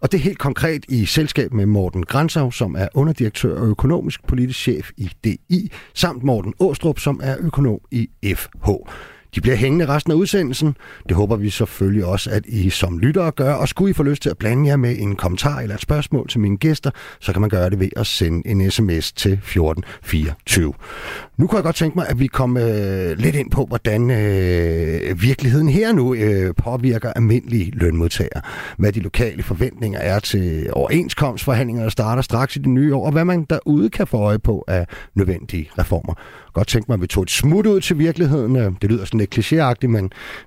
Og det er helt konkret i selskab med Morten Grænsau, som er underdirektør og økonomisk politisk chef i DI, samt Morten Åstrup, som er økonom i FH. De bliver hængende resten af udsendelsen. Det håber vi selvfølgelig også, at I som lyttere gør. Og skulle I få lyst til at blande jer med en kommentar eller et spørgsmål til mine gæster, så kan man gøre det ved at sende en sms til 1424. Nu kunne jeg godt tænke mig, at vi kommer øh, lidt ind på, hvordan øh, virkeligheden her nu øh, påvirker almindelige lønmodtagere. Hvad de lokale forventninger er til overenskomstforhandlinger, der starter straks i det nye år, og hvad man derude kan få øje på af nødvendige reformer godt tænke mig, at vi tog et smut ud til virkeligheden. Øh, det lyder sådan lidt klichéagtigt, men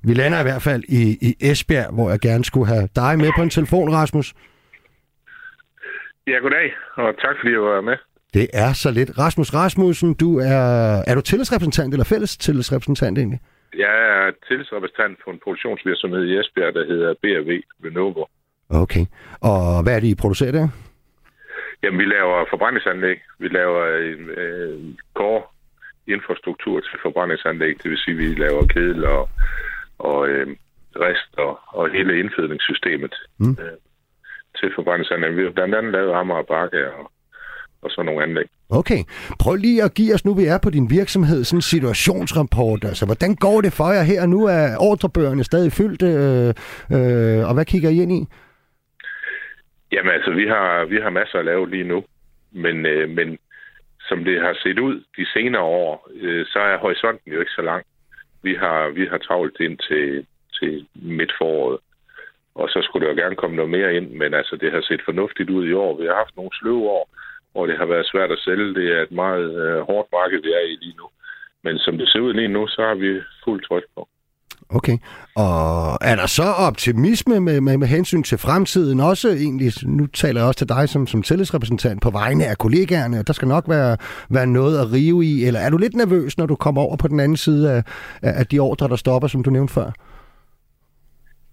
vi lander i hvert fald i, i Esbjerg, hvor jeg gerne skulle have dig med på en telefon, Rasmus. Ja, goddag, og tak fordi jeg var med. Det er så lidt. Rasmus Rasmussen, du er, er du tillidsrepræsentant eller fælles tillidsrepræsentant egentlig? Jeg er tillidsrepræsentant på en produktionsvirksomhed i Esbjerg, der hedder BRV Lenovo. Okay. Og hvad er det, I producerer der? Jamen, vi laver forbrændingsanlæg. Vi laver en øh, core infrastruktur til forbrændingsanlæg, det vil sige, at vi laver kedel og, og øh, rest og, og hele indfødningssystemet mm. øh, til forbrændingsanlæg. Vi har blandt andet lavet Amager Bakke og, og sådan nogle anlæg. Okay. Prøv lige at give os, nu vi er på din virksomhed, sådan en situationsrapport. Altså, hvordan går det for jer her? Nu er ordrebøgerne stadig fyldt, øh, øh, og hvad kigger I ind i? Jamen altså, vi har, vi har masser at lave lige nu, men, øh, men som det har set ud de senere år, øh, så er horisonten jo ikke så lang. Vi har, vi har travlt ind til, til midt foråret, og så skulle der jo gerne komme noget mere ind, men altså, det har set fornuftigt ud i år. Vi har haft nogle sløve år, hvor det har været svært at sælge. Det er et meget øh, hårdt marked, vi er i lige nu. Men som det ser ud lige nu, så har vi fuld tryk på. Okay. Og er der så optimisme med, med, med hensyn til fremtiden også egentlig? Nu taler jeg også til dig som, som tillidsrepræsentant på vegne af kollegaerne. Der skal nok være, være noget at rive i. Eller er du lidt nervøs, når du kommer over på den anden side af, af de ordre, der stopper, som du nævnte før?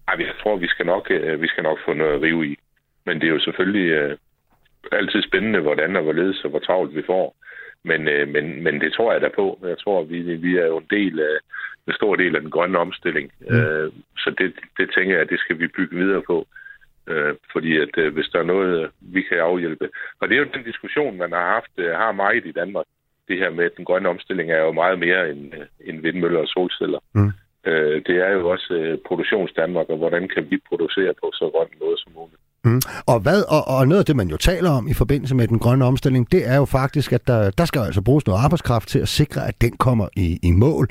Ej, jeg tror, vi skal nok, øh, vi skal nok få noget at rive i. Men det er jo selvfølgelig øh, altid spændende, hvordan og hvorledes og hvor travlt vi får. Men, øh, men, men det tror jeg da på. Jeg tror, vi, vi er jo en del af, en stor del af den grønne omstilling. Mm. Øh, så det, det tænker jeg, at det skal vi bygge videre på. Øh, fordi at øh, hvis der er noget, vi kan afhjælpe. Og det er jo den diskussion, man har haft, øh, har meget i Danmark. Det her med, at den grønne omstilling er jo meget mere end, øh, end vindmøller og solceller. Mm. Øh, det er jo også øh, produktionsdanmark, og hvordan kan vi producere på så grøn måde som muligt. Mm. Og, hvad, og, og noget af det, man jo taler om i forbindelse med den grønne omstilling, det er jo faktisk, at der, der skal altså bruges noget arbejdskraft til at sikre, at den kommer i, i mål.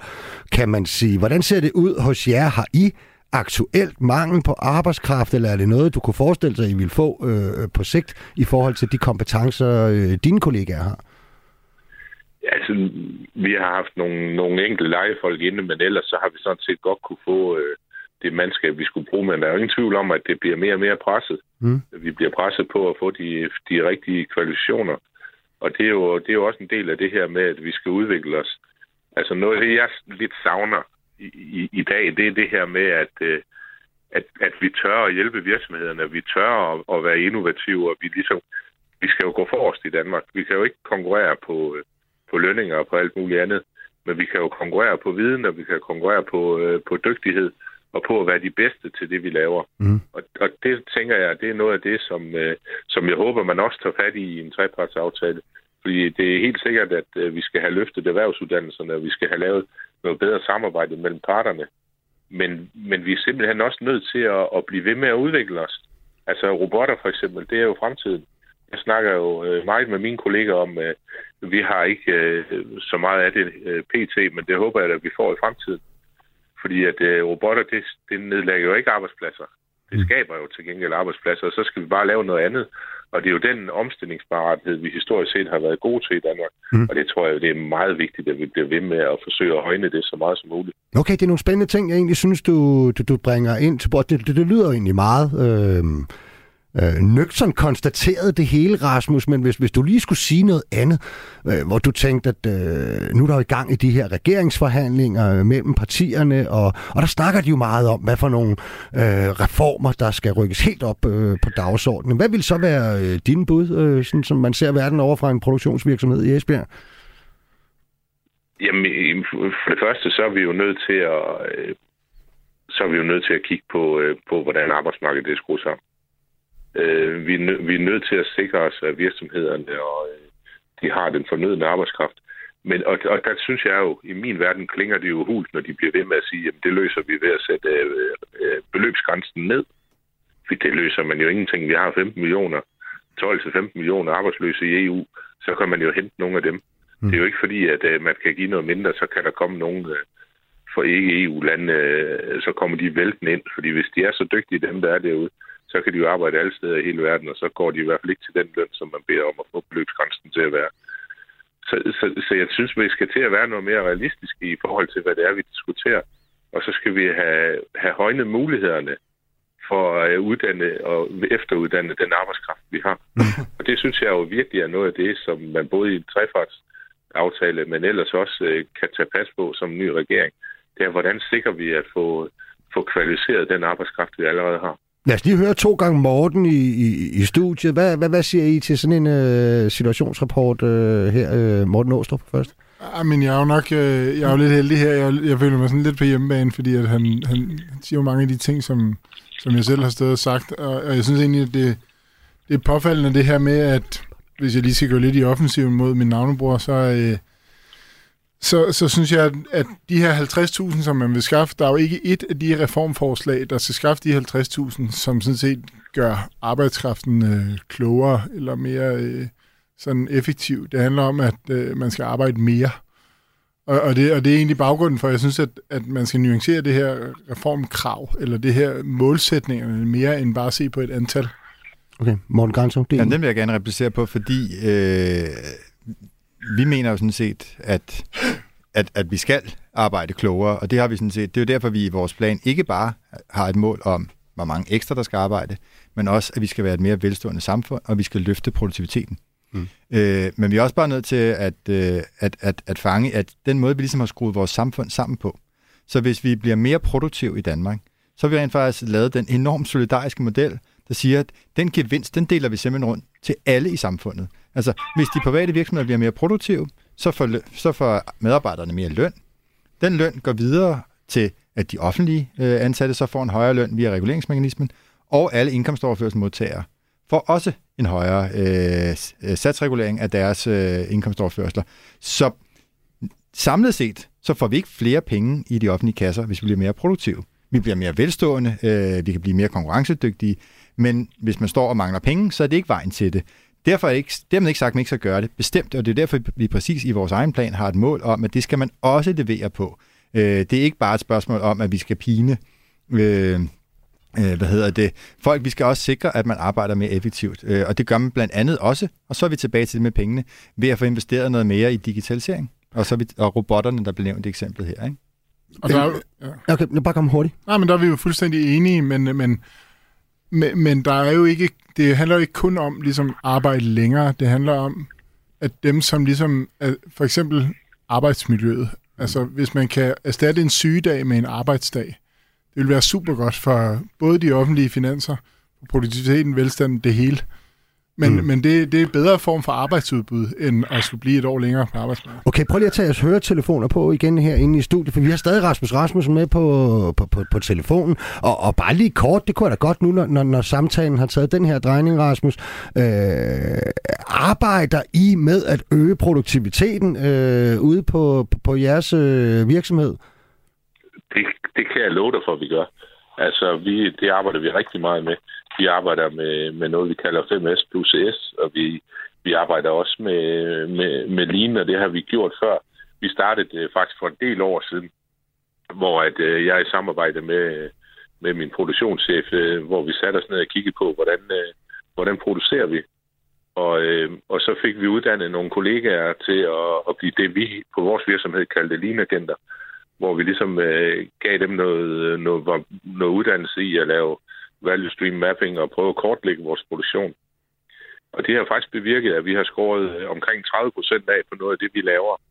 Kan man sige, hvordan ser det ud hos jer? Har I aktuelt mangel på arbejdskraft, eller er det noget, du kunne forestille dig, I vil få øh, på sigt i forhold til de kompetencer, øh, dine kollegaer har? Altså, vi har haft nogle, nogle enkelte legefolk inde, men ellers så har vi sådan set godt kunne få øh, det mandskab, vi skulle bruge. Men der er jo ingen tvivl om, at det bliver mere og mere presset. Mm. Vi bliver presset på at få de, de rigtige kvalifikationer. Og det er, jo, det er jo også en del af det her med, at vi skal udvikle os. Altså noget af det, jeg lidt savner i, i, i dag, det er det her med, at, øh, at, at vi tør at hjælpe virksomhederne, vi tør at, at være innovative, og vi ligesom, vi skal jo gå forrest i Danmark. Vi kan jo ikke konkurrere på, øh, på lønninger og på alt muligt andet, men vi kan jo konkurrere på viden, og vi kan konkurrere på, øh, på dygtighed og på at være de bedste til det, vi laver. Mm. Og, og det tænker jeg, det er noget af det, som, øh, som jeg håber, man også tager fat i i en trepartsaftale. Fordi det er helt sikkert, at øh, vi skal have løftet erhvervsuddannelserne, og vi skal have lavet noget bedre samarbejde mellem parterne. Men, men vi er simpelthen også nødt til at, at blive ved med at udvikle os. Altså robotter for eksempel, det er jo fremtiden. Jeg snakker jo øh, meget med mine kolleger om, at vi har ikke øh, så meget af det øh, pt, men det håber jeg, at vi får i fremtiden. Fordi at øh, robotter, det, det nedlægger jo ikke arbejdspladser. Det mm. skaber jo til gengæld arbejdspladser, og så skal vi bare lave noget andet. Og det er jo den omstillingsparathed, vi historisk set har været gode til i Danmark. Mm. Og det tror jeg, det er meget vigtigt, at vi bliver ved med at forsøge at højne det så meget som muligt. Okay, det er nogle spændende ting, jeg egentlig synes, du, du, du bringer ind til bordet. Det, det, det lyder egentlig meget... Øh øh, nøgtern konstateret det hele, Rasmus, men hvis, hvis du lige skulle sige noget andet, øh, hvor du tænkte, at øh, nu er der i gang i de her regeringsforhandlinger øh, mellem partierne, og, og der snakker de jo meget om, hvad for nogle øh, reformer, der skal rykkes helt op øh, på dagsordenen. Hvad vil så være øh, din bud, øh, sådan, som man ser verden over fra en produktionsvirksomhed i Esbjerg? Jamen, for det første, så er vi jo nødt til at, øh, så er vi jo nødt til at kigge på, øh, på hvordan arbejdsmarkedet er skruet sammen. Øh, vi, er nø- vi er nødt til at sikre os, at virksomhederne og, øh, de har den fornødende arbejdskraft. Men, og, og der synes jeg jo, i min verden klinger det jo hult, når de bliver ved med at sige, at det løser vi ved at sætte øh, øh, beløbsgrænsen ned. For det løser man jo ingenting. Vi har 15 millioner, 12-15 millioner arbejdsløse i EU, så kan man jo hente nogle af dem. Mm. Det er jo ikke fordi, at øh, man kan give noget mindre, så kan der komme nogen øh, for ikke-EU-lande, øh, så kommer de vælten ind. Fordi hvis de er så dygtige, dem der er derude, så kan de jo arbejde alle steder i hele verden, og så går de i hvert fald ikke til den løn, som man beder om at få beløbsgrænsen til at være. Så, så, så jeg synes, vi skal til at være noget mere realistiske i forhold til, hvad det er, vi diskuterer. Og så skal vi have, have højnet mulighederne for at uddanne og efteruddanne den arbejdskraft, vi har. og det synes jeg jo virkelig er noget af det, som man både i en trefarts aftale, men ellers også øh, kan tage pas på som ny regering. Det er, hvordan sikrer vi at få, få kvalificeret den arbejdskraft, vi allerede har. Lad os lige høre to gange Morten i, i, i studiet. Hvad, hvad, hvad siger I til sådan en øh, situationsrapport øh, her, øh, Morten Åstrup først? Ja, men jeg er jo nok øh, jeg er jo lidt heldig her. Jeg, jeg føler mig sådan lidt på hjemmebane, fordi at han, han, han siger jo mange af de ting, som, som jeg selv har stået og sagt. Og, og jeg synes egentlig, at det, det er påfaldende det her med, at hvis jeg lige skal gå lidt i offensiven mod min navnebror, så, øh, så, så synes jeg, at de her 50.000, som man vil skaffe, der er jo ikke et af de reformforslag, der skal skaffe de 50.000, som sådan set gør arbejdskraften øh, klogere eller mere øh, sådan effektiv. Det handler om, at øh, man skal arbejde mere. Og, og, det, og det er egentlig baggrunden for, at jeg synes, at, at man skal nuancere det her reformkrav, eller det her målsætningerne mere end bare at se på et antal. Okay, Morten Granso. Det Jamen, den vil jeg gerne replicere på, fordi øh, vi mener jo sådan set, at, at, at vi skal arbejde klogere, og det har vi sådan set. Det er jo derfor, vi i vores plan ikke bare har et mål om, hvor mange ekstra der skal arbejde, men også, at vi skal være et mere velstående samfund, og vi skal løfte produktiviteten. Mm. Øh, men vi er også bare nødt til at, øh, at, at, at fange, at den måde, vi ligesom har skruet vores samfund sammen på, så hvis vi bliver mere produktive i Danmark, så har vi rent faktisk lavet den enormt solidariske model, der siger, at den gevinst, den deler vi simpelthen rundt til alle i samfundet. Altså, hvis de private virksomheder bliver mere produktive, så får, så får medarbejderne mere løn. Den løn går videre til, at de offentlige øh, ansatte så får en højere løn via reguleringsmekanismen, og alle indkomstoverførselsmodtagere får også en højere øh, øh, satsregulering af deres øh, indkomstoverførsler. Så samlet set, så får vi ikke flere penge i de offentlige kasser, hvis vi bliver mere produktive. Vi bliver mere velstående, øh, vi kan blive mere konkurrencedygtige, men hvis man står og mangler penge, så er det ikke vejen til det. Derfor er det ikke, dermed ikke sagt, at man ikke skal gøre det. Bestemt, og det er derfor, vi præcis i vores egen plan har et mål om, at det skal man også levere på. Øh, det er ikke bare et spørgsmål om, at vi skal pine øh, øh, hvad hedder det, folk. Vi skal også sikre, at man arbejder mere effektivt. Øh, og det gør man blandt andet også, og så er vi tilbage til det med pengene, ved at få investeret noget mere i digitalisering. Og, så vi, og robotterne, der blev nævnt i eksemplet her. Ikke? Og der, ja. Okay, bare kom hurtigt. Nej, men der er vi jo fuldstændig enige, men, men men, men der er jo ikke, det handler jo ikke kun om ligesom arbejde længere. Det handler om, at dem, som ligesom, for eksempel arbejdsmiljøet, altså hvis man kan erstatte en sygedag med en arbejdsdag, det vil være super godt for både de offentlige finanser, produktiviteten, velstanden, det hele. Men, mm. men det, det er en bedre form for arbejdsudbud, end at skulle blive et år længere på arbejdsmarkedet. Okay, prøv lige at tage jeres høretelefoner på igen her inde i studiet, for vi har stadig Rasmus Rasmussen med på, på, på, på telefonen. Og, og bare lige kort, det kunne da godt nu, når, når, når samtalen har taget den her drejning, Rasmus. Øh, arbejder I med at øge produktiviteten øh, ude på, på, på jeres øh, virksomhed? Det, det kan jeg love dig for, at vi gør. Altså, vi, det arbejder vi rigtig meget med. Vi arbejder med, med noget, vi kalder 5S plus S, og vi, vi arbejder også med, med, med Lean, og det har vi gjort før. Vi startede øh, faktisk for en del år siden, hvor at, øh, jeg i samarbejde med, med min produktionschef, øh, hvor vi satte os ned og kiggede på, hvordan, hvordan producerer vi. Og, øh, og så fik vi uddannet nogle kollegaer til at, at blive det, vi på vores virksomhed kaldte lean-agenter, hvor vi ligesom øh, gav dem noget, noget, noget uddannelse i at lave value stream mapping og prøve at kortlægge vores produktion. Og det har faktisk bevirket, at vi har skåret øh, omkring 30 procent af på noget af det, vi laver.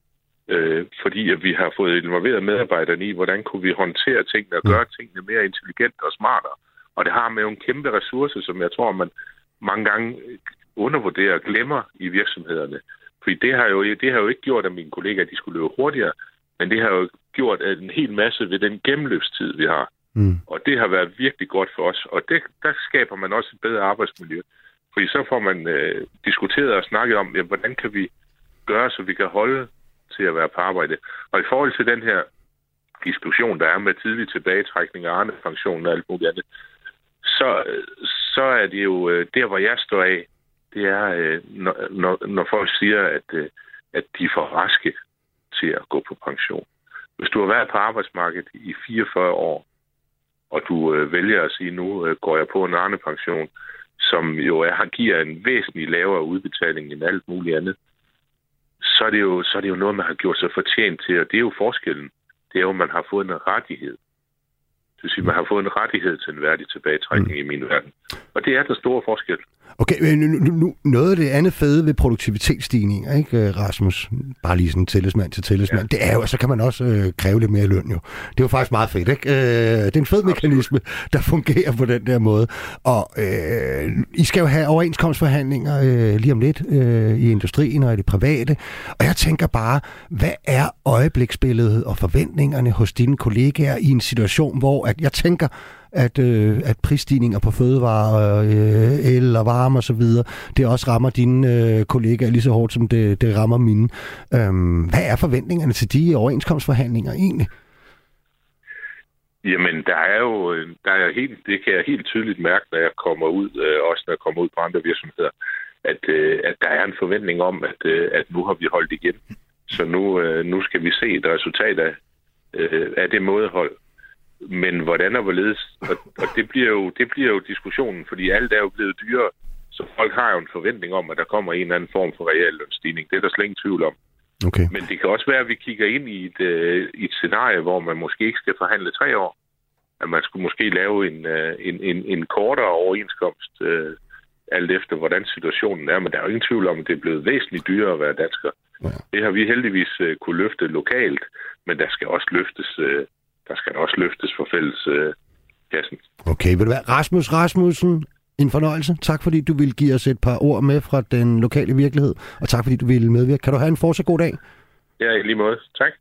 Øh, fordi at vi har fået involveret medarbejderne i, hvordan kunne vi håndtere tingene og gøre tingene mere intelligent og smartere. Og det har med en kæmpe ressource, som jeg tror, man mange gange undervurderer og glemmer i virksomhederne. Fordi det har jo, det har jo ikke gjort, at mine kollegaer de skulle løbe hurtigere, men det har jo gjort en hel masse ved den gennemløbstid, vi har. Mm. Og det har været virkelig godt for os. Og det, der skaber man også et bedre arbejdsmiljø. Fordi så får man øh, diskuteret og snakket om, ja, hvordan kan vi gøre, så vi kan holde til at være på arbejde. Og i forhold til den her diskussion, der er med tidlig tilbagetrækning og andre pensioner og alt muligt andet, så, så er det jo øh, der, hvor jeg står af, det er, øh, når, når, når folk siger, at, øh, at de er for raske til at gå på pension. Hvis du har været på arbejdsmarkedet i 44 år, og du øh, vælger at sige, nu øh, går jeg på en andre pension, som jo er, han giver en væsentlig lavere udbetaling end alt muligt andet, så er, det jo, så er det jo noget, man har gjort sig fortjent til, og det er jo forskellen. Det er jo, at man har fået en rettighed. Det vil sige, at man har fået en rettighed til en værdig tilbagetrækning mm. i min verden. Og det er den store forskel. Okay, men nu, nu, noget af det andet fede ved produktivitetsstigninger, ikke Rasmus? Bare lige sådan tillidsmand til tillidsmand. Ja. Det er jo, så kan man også øh, kræve lidt mere løn jo. Det er jo faktisk meget fedt, ikke? Øh, det er en fed Absolut. mekanisme, der fungerer på den der måde. Og øh, I skal jo have overenskomstforhandlinger øh, lige om lidt øh, i industrien og i det private. Og jeg tænker bare, hvad er øjebliksbilledet og forventningerne hos dine kollegaer i en situation, hvor at jeg tænker, at, øh, at prisstigninger på fødevarer, øh, el og varme osv., det også rammer dine øh, kollegaer lige så hårdt, som det, det rammer mine. Øhm, hvad er forventningerne til de overenskomstforhandlinger egentlig? Jamen, der er jo, øh, der er helt, det kan jeg helt tydeligt mærke, når jeg kommer ud, øh, også når jeg kommer ud på andre virksomheder, at, øh, at der er en forventning om, at, øh, at nu har vi holdt igen. Så nu, øh, nu skal vi se et resultat af, øh, af det mådehold. Men hvordan og hvorledes, og, og det, bliver jo, det bliver jo diskussionen, fordi alt er jo blevet dyrere, så folk har jo en forventning om, at der kommer en eller anden form for reallønsstigning. Det er der slet ingen tvivl om. Okay. Men det kan også være, at vi kigger ind i et, uh, et scenarie, hvor man måske ikke skal forhandle tre år. At man skulle måske lave en, uh, en, en, en kortere overenskomst, uh, alt efter hvordan situationen er. Men der er jo ingen tvivl om, at det er blevet væsentligt dyrere at være dansker. Ja. Det har vi heldigvis uh, kunne løfte lokalt, men der skal også løftes uh, der skal også løftes for fælles øh, kassen. Okay, vil du være Rasmus Rasmussen, en fornøjelse. Tak fordi du vil give os et par ord med fra den lokale virkelighed, og tak fordi du vil medvirke. Kan du have en fortsat god dag? Ja, i lige måde. Tak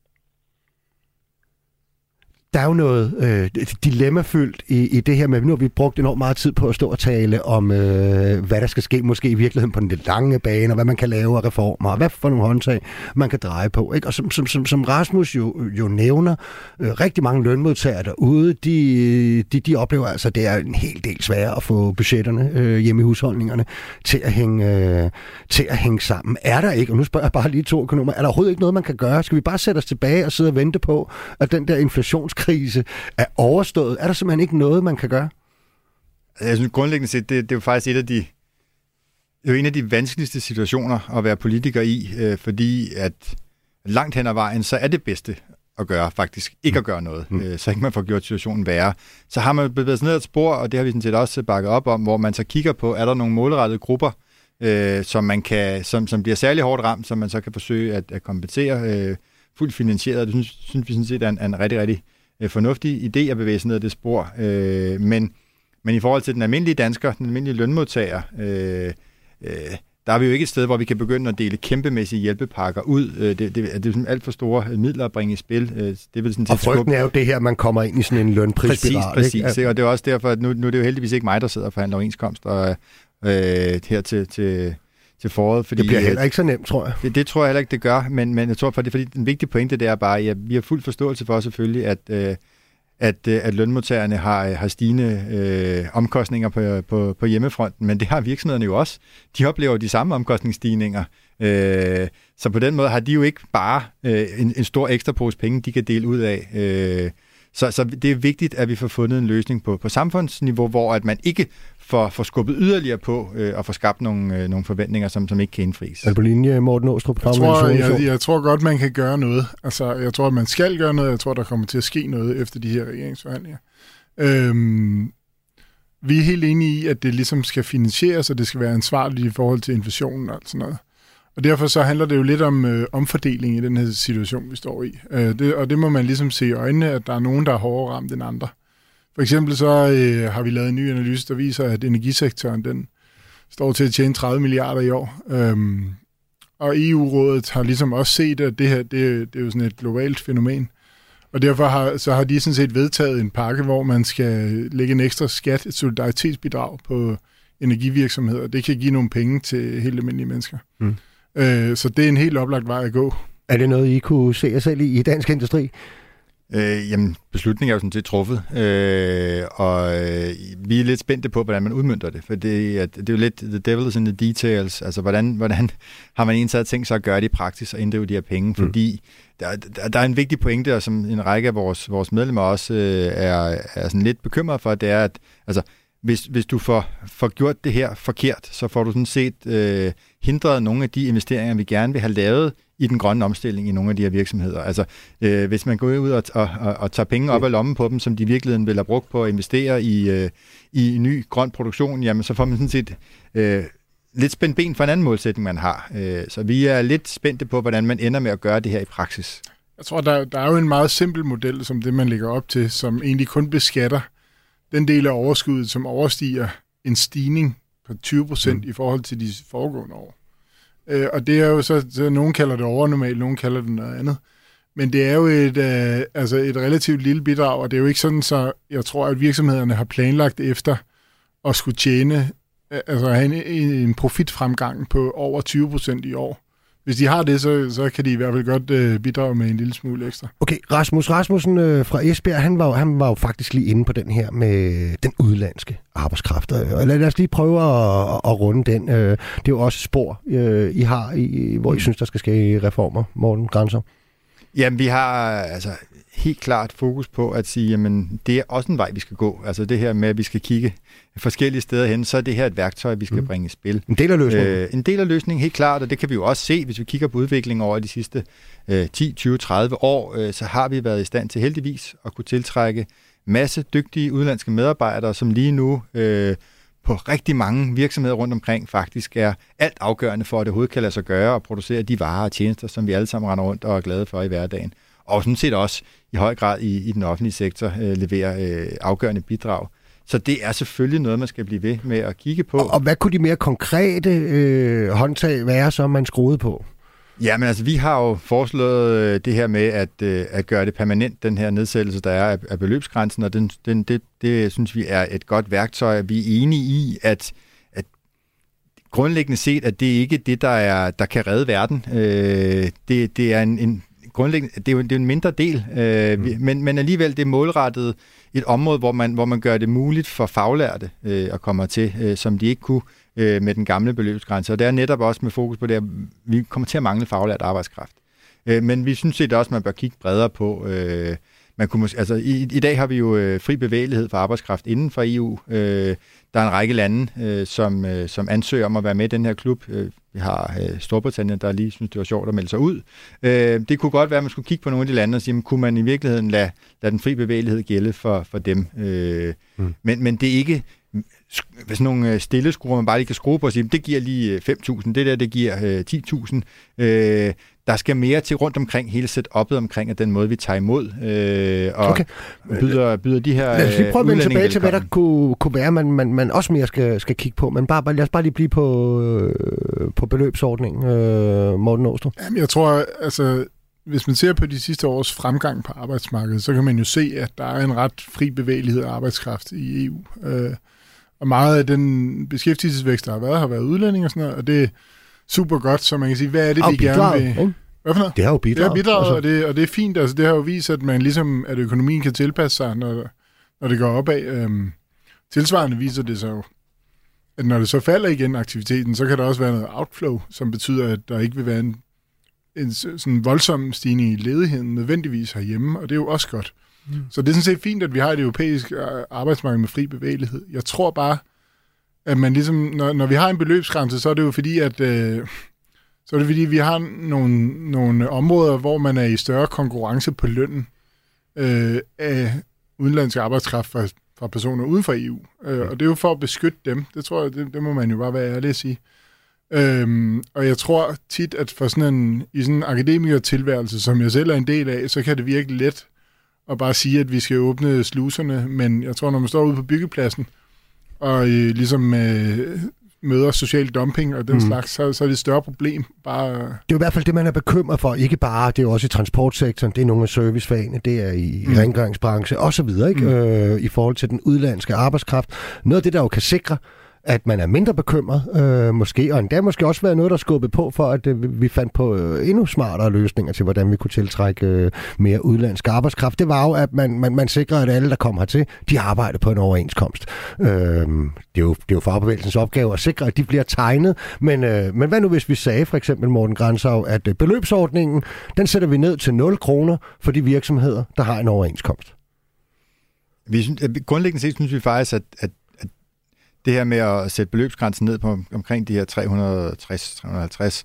der er jo noget øh, dilemmafyldt i, i det her med, nu har vi brugt enormt meget tid på at stå og tale om, øh, hvad der skal ske måske i virkeligheden på den lidt lange bane, og hvad man kan lave af reformer, og hvad for nogle håndtag man kan dreje på. Ikke? Og som, som, som, som Rasmus jo, jo nævner, øh, rigtig mange lønmodtagere derude, de, de, de oplever altså, at det er en hel del sværere at få budgetterne øh, hjemme i husholdningerne til at, hænge, øh, til at hænge sammen. Er der ikke, og nu spørger jeg bare lige to økonomer, er der overhovedet ikke noget, man kan gøre? Skal vi bare sætte os tilbage og sidde og vente på, at den der inflationskrise krise er overstået? Er der simpelthen ikke noget, man kan gøre? Jeg synes grundlæggende set, det, det er jo faktisk et af de det er jo en af de vanskeligste situationer at være politiker i, øh, fordi at langt hen ad vejen, så er det bedste at gøre faktisk ikke at gøre noget, mm. øh, så ikke man får gjort situationen værre. Så har man bevæget sig ned et spor, og det har vi sådan set også bakket op om, hvor man så kigger på, er der nogle målrettede grupper, øh, som, man kan, som, som bliver særlig hårdt ramt, som man så kan forsøge at, at kompensere øh, fuldt finansieret. Det synes, synes vi sådan set er en, en rigtig, rigtig øh, fornuftig idé at bevæge sig ned ad det spor. Øh, men, men i forhold til den almindelige dansker, den almindelige lønmodtager, øh, øh, der er vi jo ikke et sted, hvor vi kan begynde at dele kæmpemæssige hjælpepakker ud. Øh, det, det, det er sådan alt for store midler at bringe i spil. Øh, det vil sådan og frygten er jo det her, man kommer ind i sådan en lønprisspiral. Præcis, præcis. Ikke? Og det er også derfor, at nu, nu er det jo heldigvis ikke mig, der sidder og forhandler overenskomst og, øh, her til, til, til foråret. Fordi, det bliver heller ikke så nemt, tror jeg. Det, det tror jeg heller ikke, det gør, men, men jeg tror, fordi, fordi den vigtige pointe det er bare, at ja, vi har fuld forståelse for selvfølgelig, at, øh, at, øh, at lønmodtagerne har, har stigende øh, omkostninger på, på, på hjemmefronten, men det har virksomhederne jo også. De oplever de samme omkostningsstigninger. Øh, så på den måde har de jo ikke bare øh, en, en stor ekstra pose penge, de kan dele ud af. Øh, så, så det er vigtigt, at vi får fundet en løsning på, på samfundsniveau, hvor at man ikke får, får skubbet yderligere på øh, og får skabt nogle, øh, nogle forventninger, som, som ikke kan indfries. Er det på linje, Morten Åstrup? Jeg tror, jeg, jeg tror godt, man kan gøre noget. Altså, jeg tror, at man skal gøre noget. Jeg tror, der kommer til at ske noget efter de her regeringsforhandlinger. Øhm, vi er helt enige i, at det ligesom skal finansieres, og det skal være ansvarligt i forhold til inflationen og sådan noget. Og derfor så handler det jo lidt om øh, omfordeling i den her situation, vi står i. Øh, det, og det må man ligesom se i øjnene, at der er nogen, der er hårdere ramt end andre. For eksempel så øh, har vi lavet en ny analyse, der viser, at energisektoren den står til at tjene 30 milliarder i år. Øhm, og EU-rådet har ligesom også set, at det her det, det er jo sådan et globalt fænomen. Og derfor har, så har de sådan set vedtaget en pakke, hvor man skal lægge en ekstra skat, et solidaritetsbidrag på energivirksomheder. Det kan give nogle penge til helt almindelige mennesker. Mm. Øh, så det er en helt oplagt vej at gå. Er det noget, I kunne se jer selv i i dansk industri? Øh, jamen, beslutningen er jo sådan set truffet, øh, og øh, vi er lidt spændte på, hvordan man udmyndter det, for det, at, det er jo lidt the devil is in the details, altså hvordan, hvordan har man egentlig tænkt sig at gøre det i praksis og inddrive de her penge, mm. fordi der, der, der er en vigtig pointe, og som en række af vores, vores medlemmer også øh, er, er sådan lidt bekymret for, det er, at altså, hvis, hvis du får, får gjort det her forkert, så får du sådan set øh, hindret nogle af de investeringer, vi gerne vil have lavet i den grønne omstilling i nogle af de her virksomheder. Altså, øh, hvis man går ud og, og, og, og tager penge op af lommen på dem, som de i virkeligheden vil have brugt på at investere i, øh, i ny grøn produktion, jamen så får man sådan set øh, lidt spændt ben for en anden målsætning, man har. Øh, så vi er lidt spændte på, hvordan man ender med at gøre det her i praksis. Jeg tror, der, der er jo en meget simpel model, som det, man lægger op til, som egentlig kun beskatter den del af overskuddet, som overstiger en stigning på 20 procent mm. i forhold til de foregående år. Øh, og det er jo så, så, nogen kalder det overnormalt, nogen kalder det noget andet. Men det er jo et, øh, altså et relativt lille bidrag, og det er jo ikke sådan, så jeg tror, at virksomhederne har planlagt efter at skulle tjene, øh, altså have en, en profitfremgang på over 20 procent i år hvis de har det, så, så kan de i hvert fald godt øh, bidrage med en lille smule ekstra. Okay, Rasmus Rasmussen øh, fra Esbjerg, han var, han var jo faktisk lige inde på den her med den udlandske arbejdskraft. Og lad os lige prøve at, at runde den. Øh, det er jo også spor, øh, I har, i, hvor I mm. synes, der skal ske reformer, Morten Grænser. Jamen, vi har altså helt klart fokus på at sige, jamen, det er også en vej, vi skal gå. Altså det her med, at vi skal kigge forskellige steder hen, så er det her et værktøj, vi skal mm. bringe i spil. En del af løsningen. Øh, en del af løsningen, helt klart, og det kan vi jo også se, hvis vi kigger på udviklingen over de sidste øh, 10, 20, 30 år, øh, så har vi været i stand til heldigvis at kunne tiltrække masse dygtige udenlandske medarbejdere, som lige nu øh, på rigtig mange virksomheder rundt omkring faktisk er alt afgørende for, at det overhovedet kan lade sig gøre og producere de varer og tjenester, som vi alle sammen render rundt og er glade for i hverdagen. Og sådan set også i høj grad i, i den offentlige sektor øh, leverer øh, afgørende bidrag. Så det er selvfølgelig noget, man skal blive ved med at kigge på. Og, og hvad kunne de mere konkrete øh, håndtag være, som man skruede på? Ja, men altså, vi har jo foreslået øh, det her med at, øh, at gøre det permanent, den her nedsættelse, der er af, af beløbsgrænsen, og den, den, det, det synes vi er et godt værktøj. Vi er enige i, at, at grundlæggende set, at det ikke er det, der, er, der kan redde verden. Øh, det, det er en, en grundlæggende, det er jo det er en mindre del, øh, mm. men, men alligevel det er målrettet et område, hvor man, hvor man gør det muligt for faglærte øh, at komme til, øh, som de ikke kunne øh, med den gamle beløbsgrænse. Og det er netop også med fokus på det, at vi kommer til at mangle faglært arbejdskraft. Øh, men vi synes set også, at man bør kigge bredere på... Øh, man kunne måske, altså, i, I dag har vi jo øh, fri bevægelighed for arbejdskraft inden for EU. Øh, der er en række lande, øh, som, øh, som ansøger om at være med i den her klub. Øh, vi har øh, Storbritannien, der lige synes, det var sjovt at melde sig ud. Øh, det kunne godt være, at man skulle kigge på nogle af de lande og sige, kunne man i virkeligheden lade, lade den fri bevægelighed gælde for, for dem? Øh, mm. men, men det er ikke hvis nogle øh, stille skruer, man bare lige kan skrue på og sige, det giver lige 5.000, øh, det der, det giver øh, 10.000. Øh, der skal mere til rundt omkring hele setup'et omkring at den måde, vi tager imod øh, og okay. byder, byder de her Lad os lige prøve at vende tilbage til, hvad der kunne, kunne være, man, man, man også mere skal, skal kigge på. Men bare, bare, lad os bare lige blive på, øh, på beløbsordningen, øh, Morten Åstrup. Jamen, jeg tror, altså, hvis man ser på de sidste års fremgang på arbejdsmarkedet, så kan man jo se, at der er en ret fri bevægelighed af arbejdskraft i EU. Øh, og meget af den beskæftigelsesvækst, der har været, har været udlænding og sådan noget, og det er super godt, så man kan sige, hvad er det, vi gerne vil... Ikke? Hvad for noget? Det har jo bidraget. Det har bidraget, altså. og, det, og det er fint. Altså, det har jo vist, at man ligesom, at økonomien kan tilpasse sig, når, når det går opad. Øhm, tilsvarende viser det sig jo, at når det så falder igen aktiviteten, så kan der også være noget outflow, som betyder, at der ikke vil være en, en sådan voldsom stigning i ledigheden nødvendigvis herhjemme, og det er jo også godt. Mm. Så det er sådan set fint, at vi har et europæisk øh, arbejdsmarked med fri bevægelighed. Jeg tror bare, at man ligesom, når, når vi har en beløbsgrænse, så er det jo fordi, at øh, så er det fordi, vi har nogle, nogle områder, hvor man er i større konkurrence på lønnen øh, af udenlandsk arbejdskraft fra fra personer uden for EU. Øh, og det er jo for at beskytte dem. Det tror jeg, det, det må man jo bare være ærlig at sige. Øhm, og jeg tror tit, at for sådan en, i sådan en akademikertilværelse, som jeg selv er en del af, så kan det virke let at bare sige, at vi skal åbne sluserne. Men jeg tror, når man står ude på byggepladsen, og øh, ligesom øh, møder social dumping og den mm. slags, så, så er det et større problem. Bare... Det er jo i hvert fald det, man er bekymret for. Ikke bare, det er jo også i transportsektoren, det er nogle af servicefagene, det er i mm. rengøringsbranche osv., ikke? Mm. Øh, i forhold til den udlandske arbejdskraft. Noget af det, der jo kan sikre, at man er mindre bekymret, øh, måske, og endda måske også været noget, der skubbede på for, at øh, vi fandt på øh, endnu smartere løsninger til, hvordan vi kunne tiltrække øh, mere udlandsk arbejdskraft. Det var jo, at man, man, man sikrede, at alle, der kom hertil, de arbejder på en overenskomst. Øh, det, er jo, det er jo fagbevægelsens opgave at sikre, at de bliver tegnet, men, øh, men hvad nu hvis vi sagde, for eksempel Morten Grænsau, at øh, beløbsordningen, den sætter vi ned til 0 kroner for de virksomheder, der har en overenskomst? Vi synes, grundlæggende set synes vi faktisk, at, at det her med at sætte beløbsgrænsen ned på omkring de her 360-350,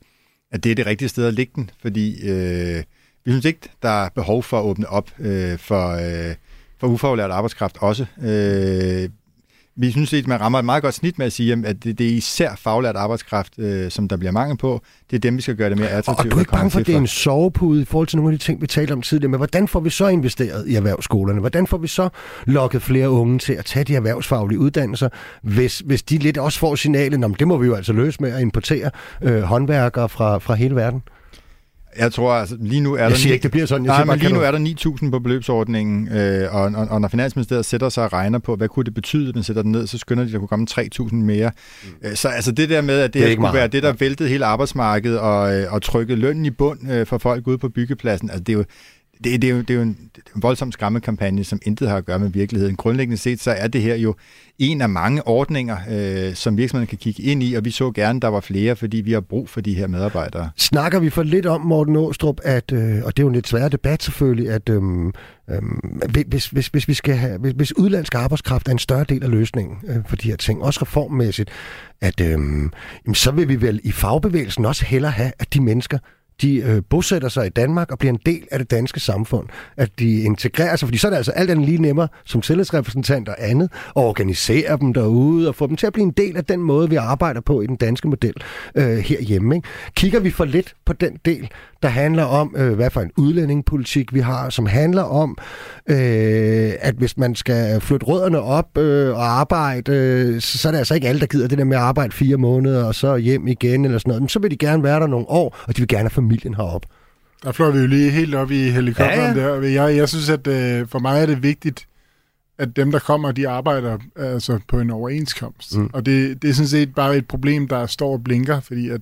at det er det rigtige sted at lægge den, fordi øh, vi synes ikke, der er behov for at åbne op øh, for, øh, for ufaglært arbejdskraft også. Øh, vi synes, at man rammer et meget godt snit med at sige, at det, det er især faglært arbejdskraft, øh, som der bliver mangel på. Det er dem, vi skal gøre det mere attraktivt. Og du er ikke bange for, at det er en sovepude i forhold til nogle af de ting, vi talte om tidligere. Men hvordan får vi så investeret i erhvervsskolerne? Hvordan får vi så lokket flere unge til at tage de erhvervsfaglige uddannelser, hvis, hvis de lidt også får signalet, om det må vi jo altså løse med at importere øh, håndværkere fra, fra hele verden? Jeg tror, altså lige nu er jeg der... Siger ikke, det bliver sådan. Jeg nej, men lige nu er der 9.000 på beløbsordningen, øh, og, og, og når Finansministeriet sætter sig og regner på, hvad kunne det betyde, man sætter den ned, så skynder de, at der kunne komme 3.000 mere. Mm. Øh, så altså det der med, at det, det her skulle meget. være det, der væltede hele arbejdsmarkedet og, øh, og trykkede lønnen i bund øh, for folk ude på byggepladsen, altså det er jo, det, det, er jo, det er jo en, en voldsom skræmmekampagne, som intet har at gøre med virkeligheden. Grundlæggende set, så er det her jo en af mange ordninger, øh, som virksomheden kan kigge ind i, og vi så gerne, der var flere, fordi vi har brug for de her medarbejdere. Snakker vi for lidt om, Morten Åstrup, at, øh, og det er jo en lidt svær debat selvfølgelig, at øh, øh, hvis, hvis, hvis, vi skal have, hvis, hvis udlandsk arbejdskraft er en større del af løsningen øh, for de her ting, også reformmæssigt, at øh, så vil vi vel i fagbevægelsen også hellere have, at de mennesker, de øh, bosætter sig i Danmark og bliver en del af det danske samfund. At de integrerer sig, fordi så er det altså alt andet lige nemmere som tillidsrepræsentant og andet at organisere dem derude og få dem til at blive en del af den måde, vi arbejder på i den danske model øh, herhjemme. Ikke? Kigger vi for lidt på den del, der handler om, øh, hvad for en udlændingepolitik vi har, som handler om, øh, at hvis man skal flytte rødderne op øh, og arbejde, øh, så, er det altså ikke alle, der gider det der med at arbejde fire måneder og så hjem igen eller sådan noget. Men så vil de gerne være der nogle år, og de vil gerne have familien herop. Der fløj vi jo lige helt op i helikopteren ja, ja. der. Jeg, jeg synes, at øh, for mig er det vigtigt, at dem, der kommer, de arbejder altså på en overenskomst. Mm. Og det, det er sådan set bare et problem, der står og blinker, fordi at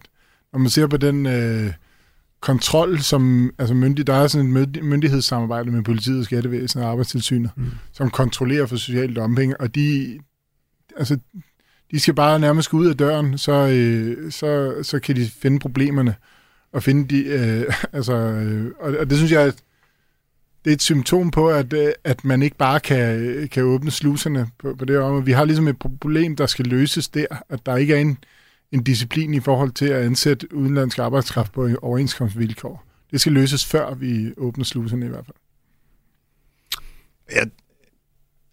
når man ser på den... Øh, kontrol, som altså myndig, der er sådan et myndighedssamarbejde med politiet, skattevæsenet og arbejdstilsynet, mm. som kontrollerer for social dumping, og de, altså, de skal bare nærmest gå ud af døren, så, øh, så, så kan de finde problemerne at finde de, øh, altså, øh, og, og det synes jeg, det er et symptom på, at, øh, at man ikke bare kan, øh, kan åbne sluserne på, på det område. Vi har ligesom et problem, der skal løses der, at der ikke er en, en disciplin i forhold til at ansætte udenlandsk arbejdskraft på overenskomstvilkår. Det skal løses før vi åbner sluserne i hvert fald. Jeg,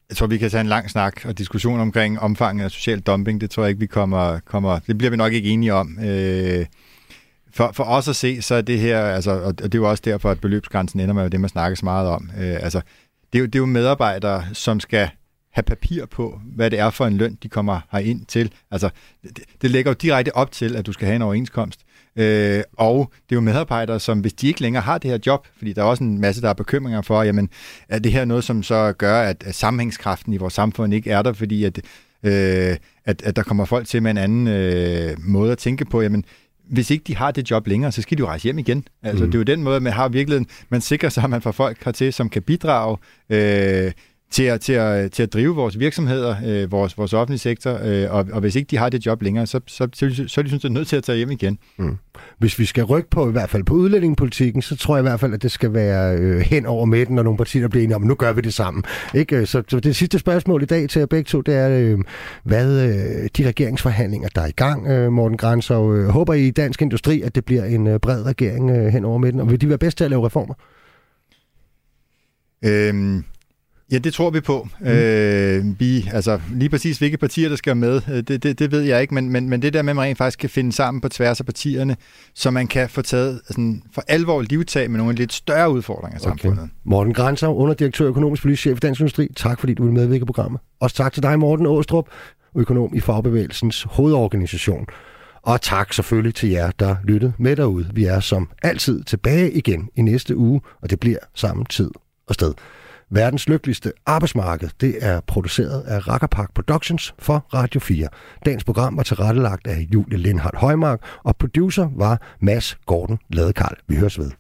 jeg tror, vi kan tage en lang snak og diskussion omkring omfanget af social dumping. Det tror jeg ikke, vi kommer... kommer det bliver vi nok ikke enige om. Øh, for, for os at se, så er det her, altså, og det er jo også derfor, at beløbsgrænsen ender med det, man snakker så meget om. Øh, altså, det er, jo, det er jo medarbejdere, som skal have papir på, hvad det er for en løn, de kommer ind til. Altså, det, det lægger jo direkte op til, at du skal have en overenskomst. Øh, og det er jo medarbejdere, som hvis de ikke længere har det her job, fordi der er også en masse, der er bekymringer for, jamen, er det her noget, som så gør, at, at sammenhængskraften i vores samfund ikke er der, fordi at, øh, at, at der kommer folk til med en anden øh, måde at tænke på, jamen, hvis ikke de har det job længere, så skal de jo rejse hjem igen. Altså, mm. Det er jo den måde, man har virkelig, man sikrer sig, at man får folk hertil, som kan bidrage øh, til at, til at, til at drive vores virksomheder, øh, vores, vores offentlige sektor, øh, og, og hvis ikke de har det job længere, så, så, så, så er de synes, nødt til at tage hjem igen. Mm. Hvis vi skal rykke på, i hvert fald på udlændingepolitikken, så tror jeg i hvert fald, at det skal være øh, hen over midten, når nogle partier bliver enige om, nu gør vi det sammen. Ikke? Så, så det sidste spørgsmål i dag til jer begge to, det er, øh, hvad øh, de regeringsforhandlinger, der er i gang, øh, Morten Grans, og øh, håber I i dansk industri, at det bliver en øh, bred regering øh, hen over midten, og vil de være bedst til at lave reformer? Øhm Ja, det tror vi på. Mm. Øh, vi, altså, lige præcis hvilke partier, der skal med, øh, det, det, det ved jeg ikke, men, men, men det der med, at man rent faktisk kan finde sammen på tværs af partierne, så man kan få taget sådan, for alvor livtag med nogle lidt større udfordringer i okay. samfundet. Morten Grænser, underdirektør økonomisk politisk chef i Dansk Industri. Tak fordi du vil medvirke i programmet. Også tak til dig, Morten Åstrup, økonom i Fagbevægelsens hovedorganisation. Og tak selvfølgelig til jer, der lyttede med derude. Vi er som altid tilbage igen i næste uge, og det bliver samme tid og sted. Verdens lykkeligste arbejdsmarked, det er produceret af Rackerpark Productions for Radio 4. Dagens program var tilrettelagt af Julie Lindhardt Højmark, og producer var Mads Gordon Ladekarl. Vi høres ved.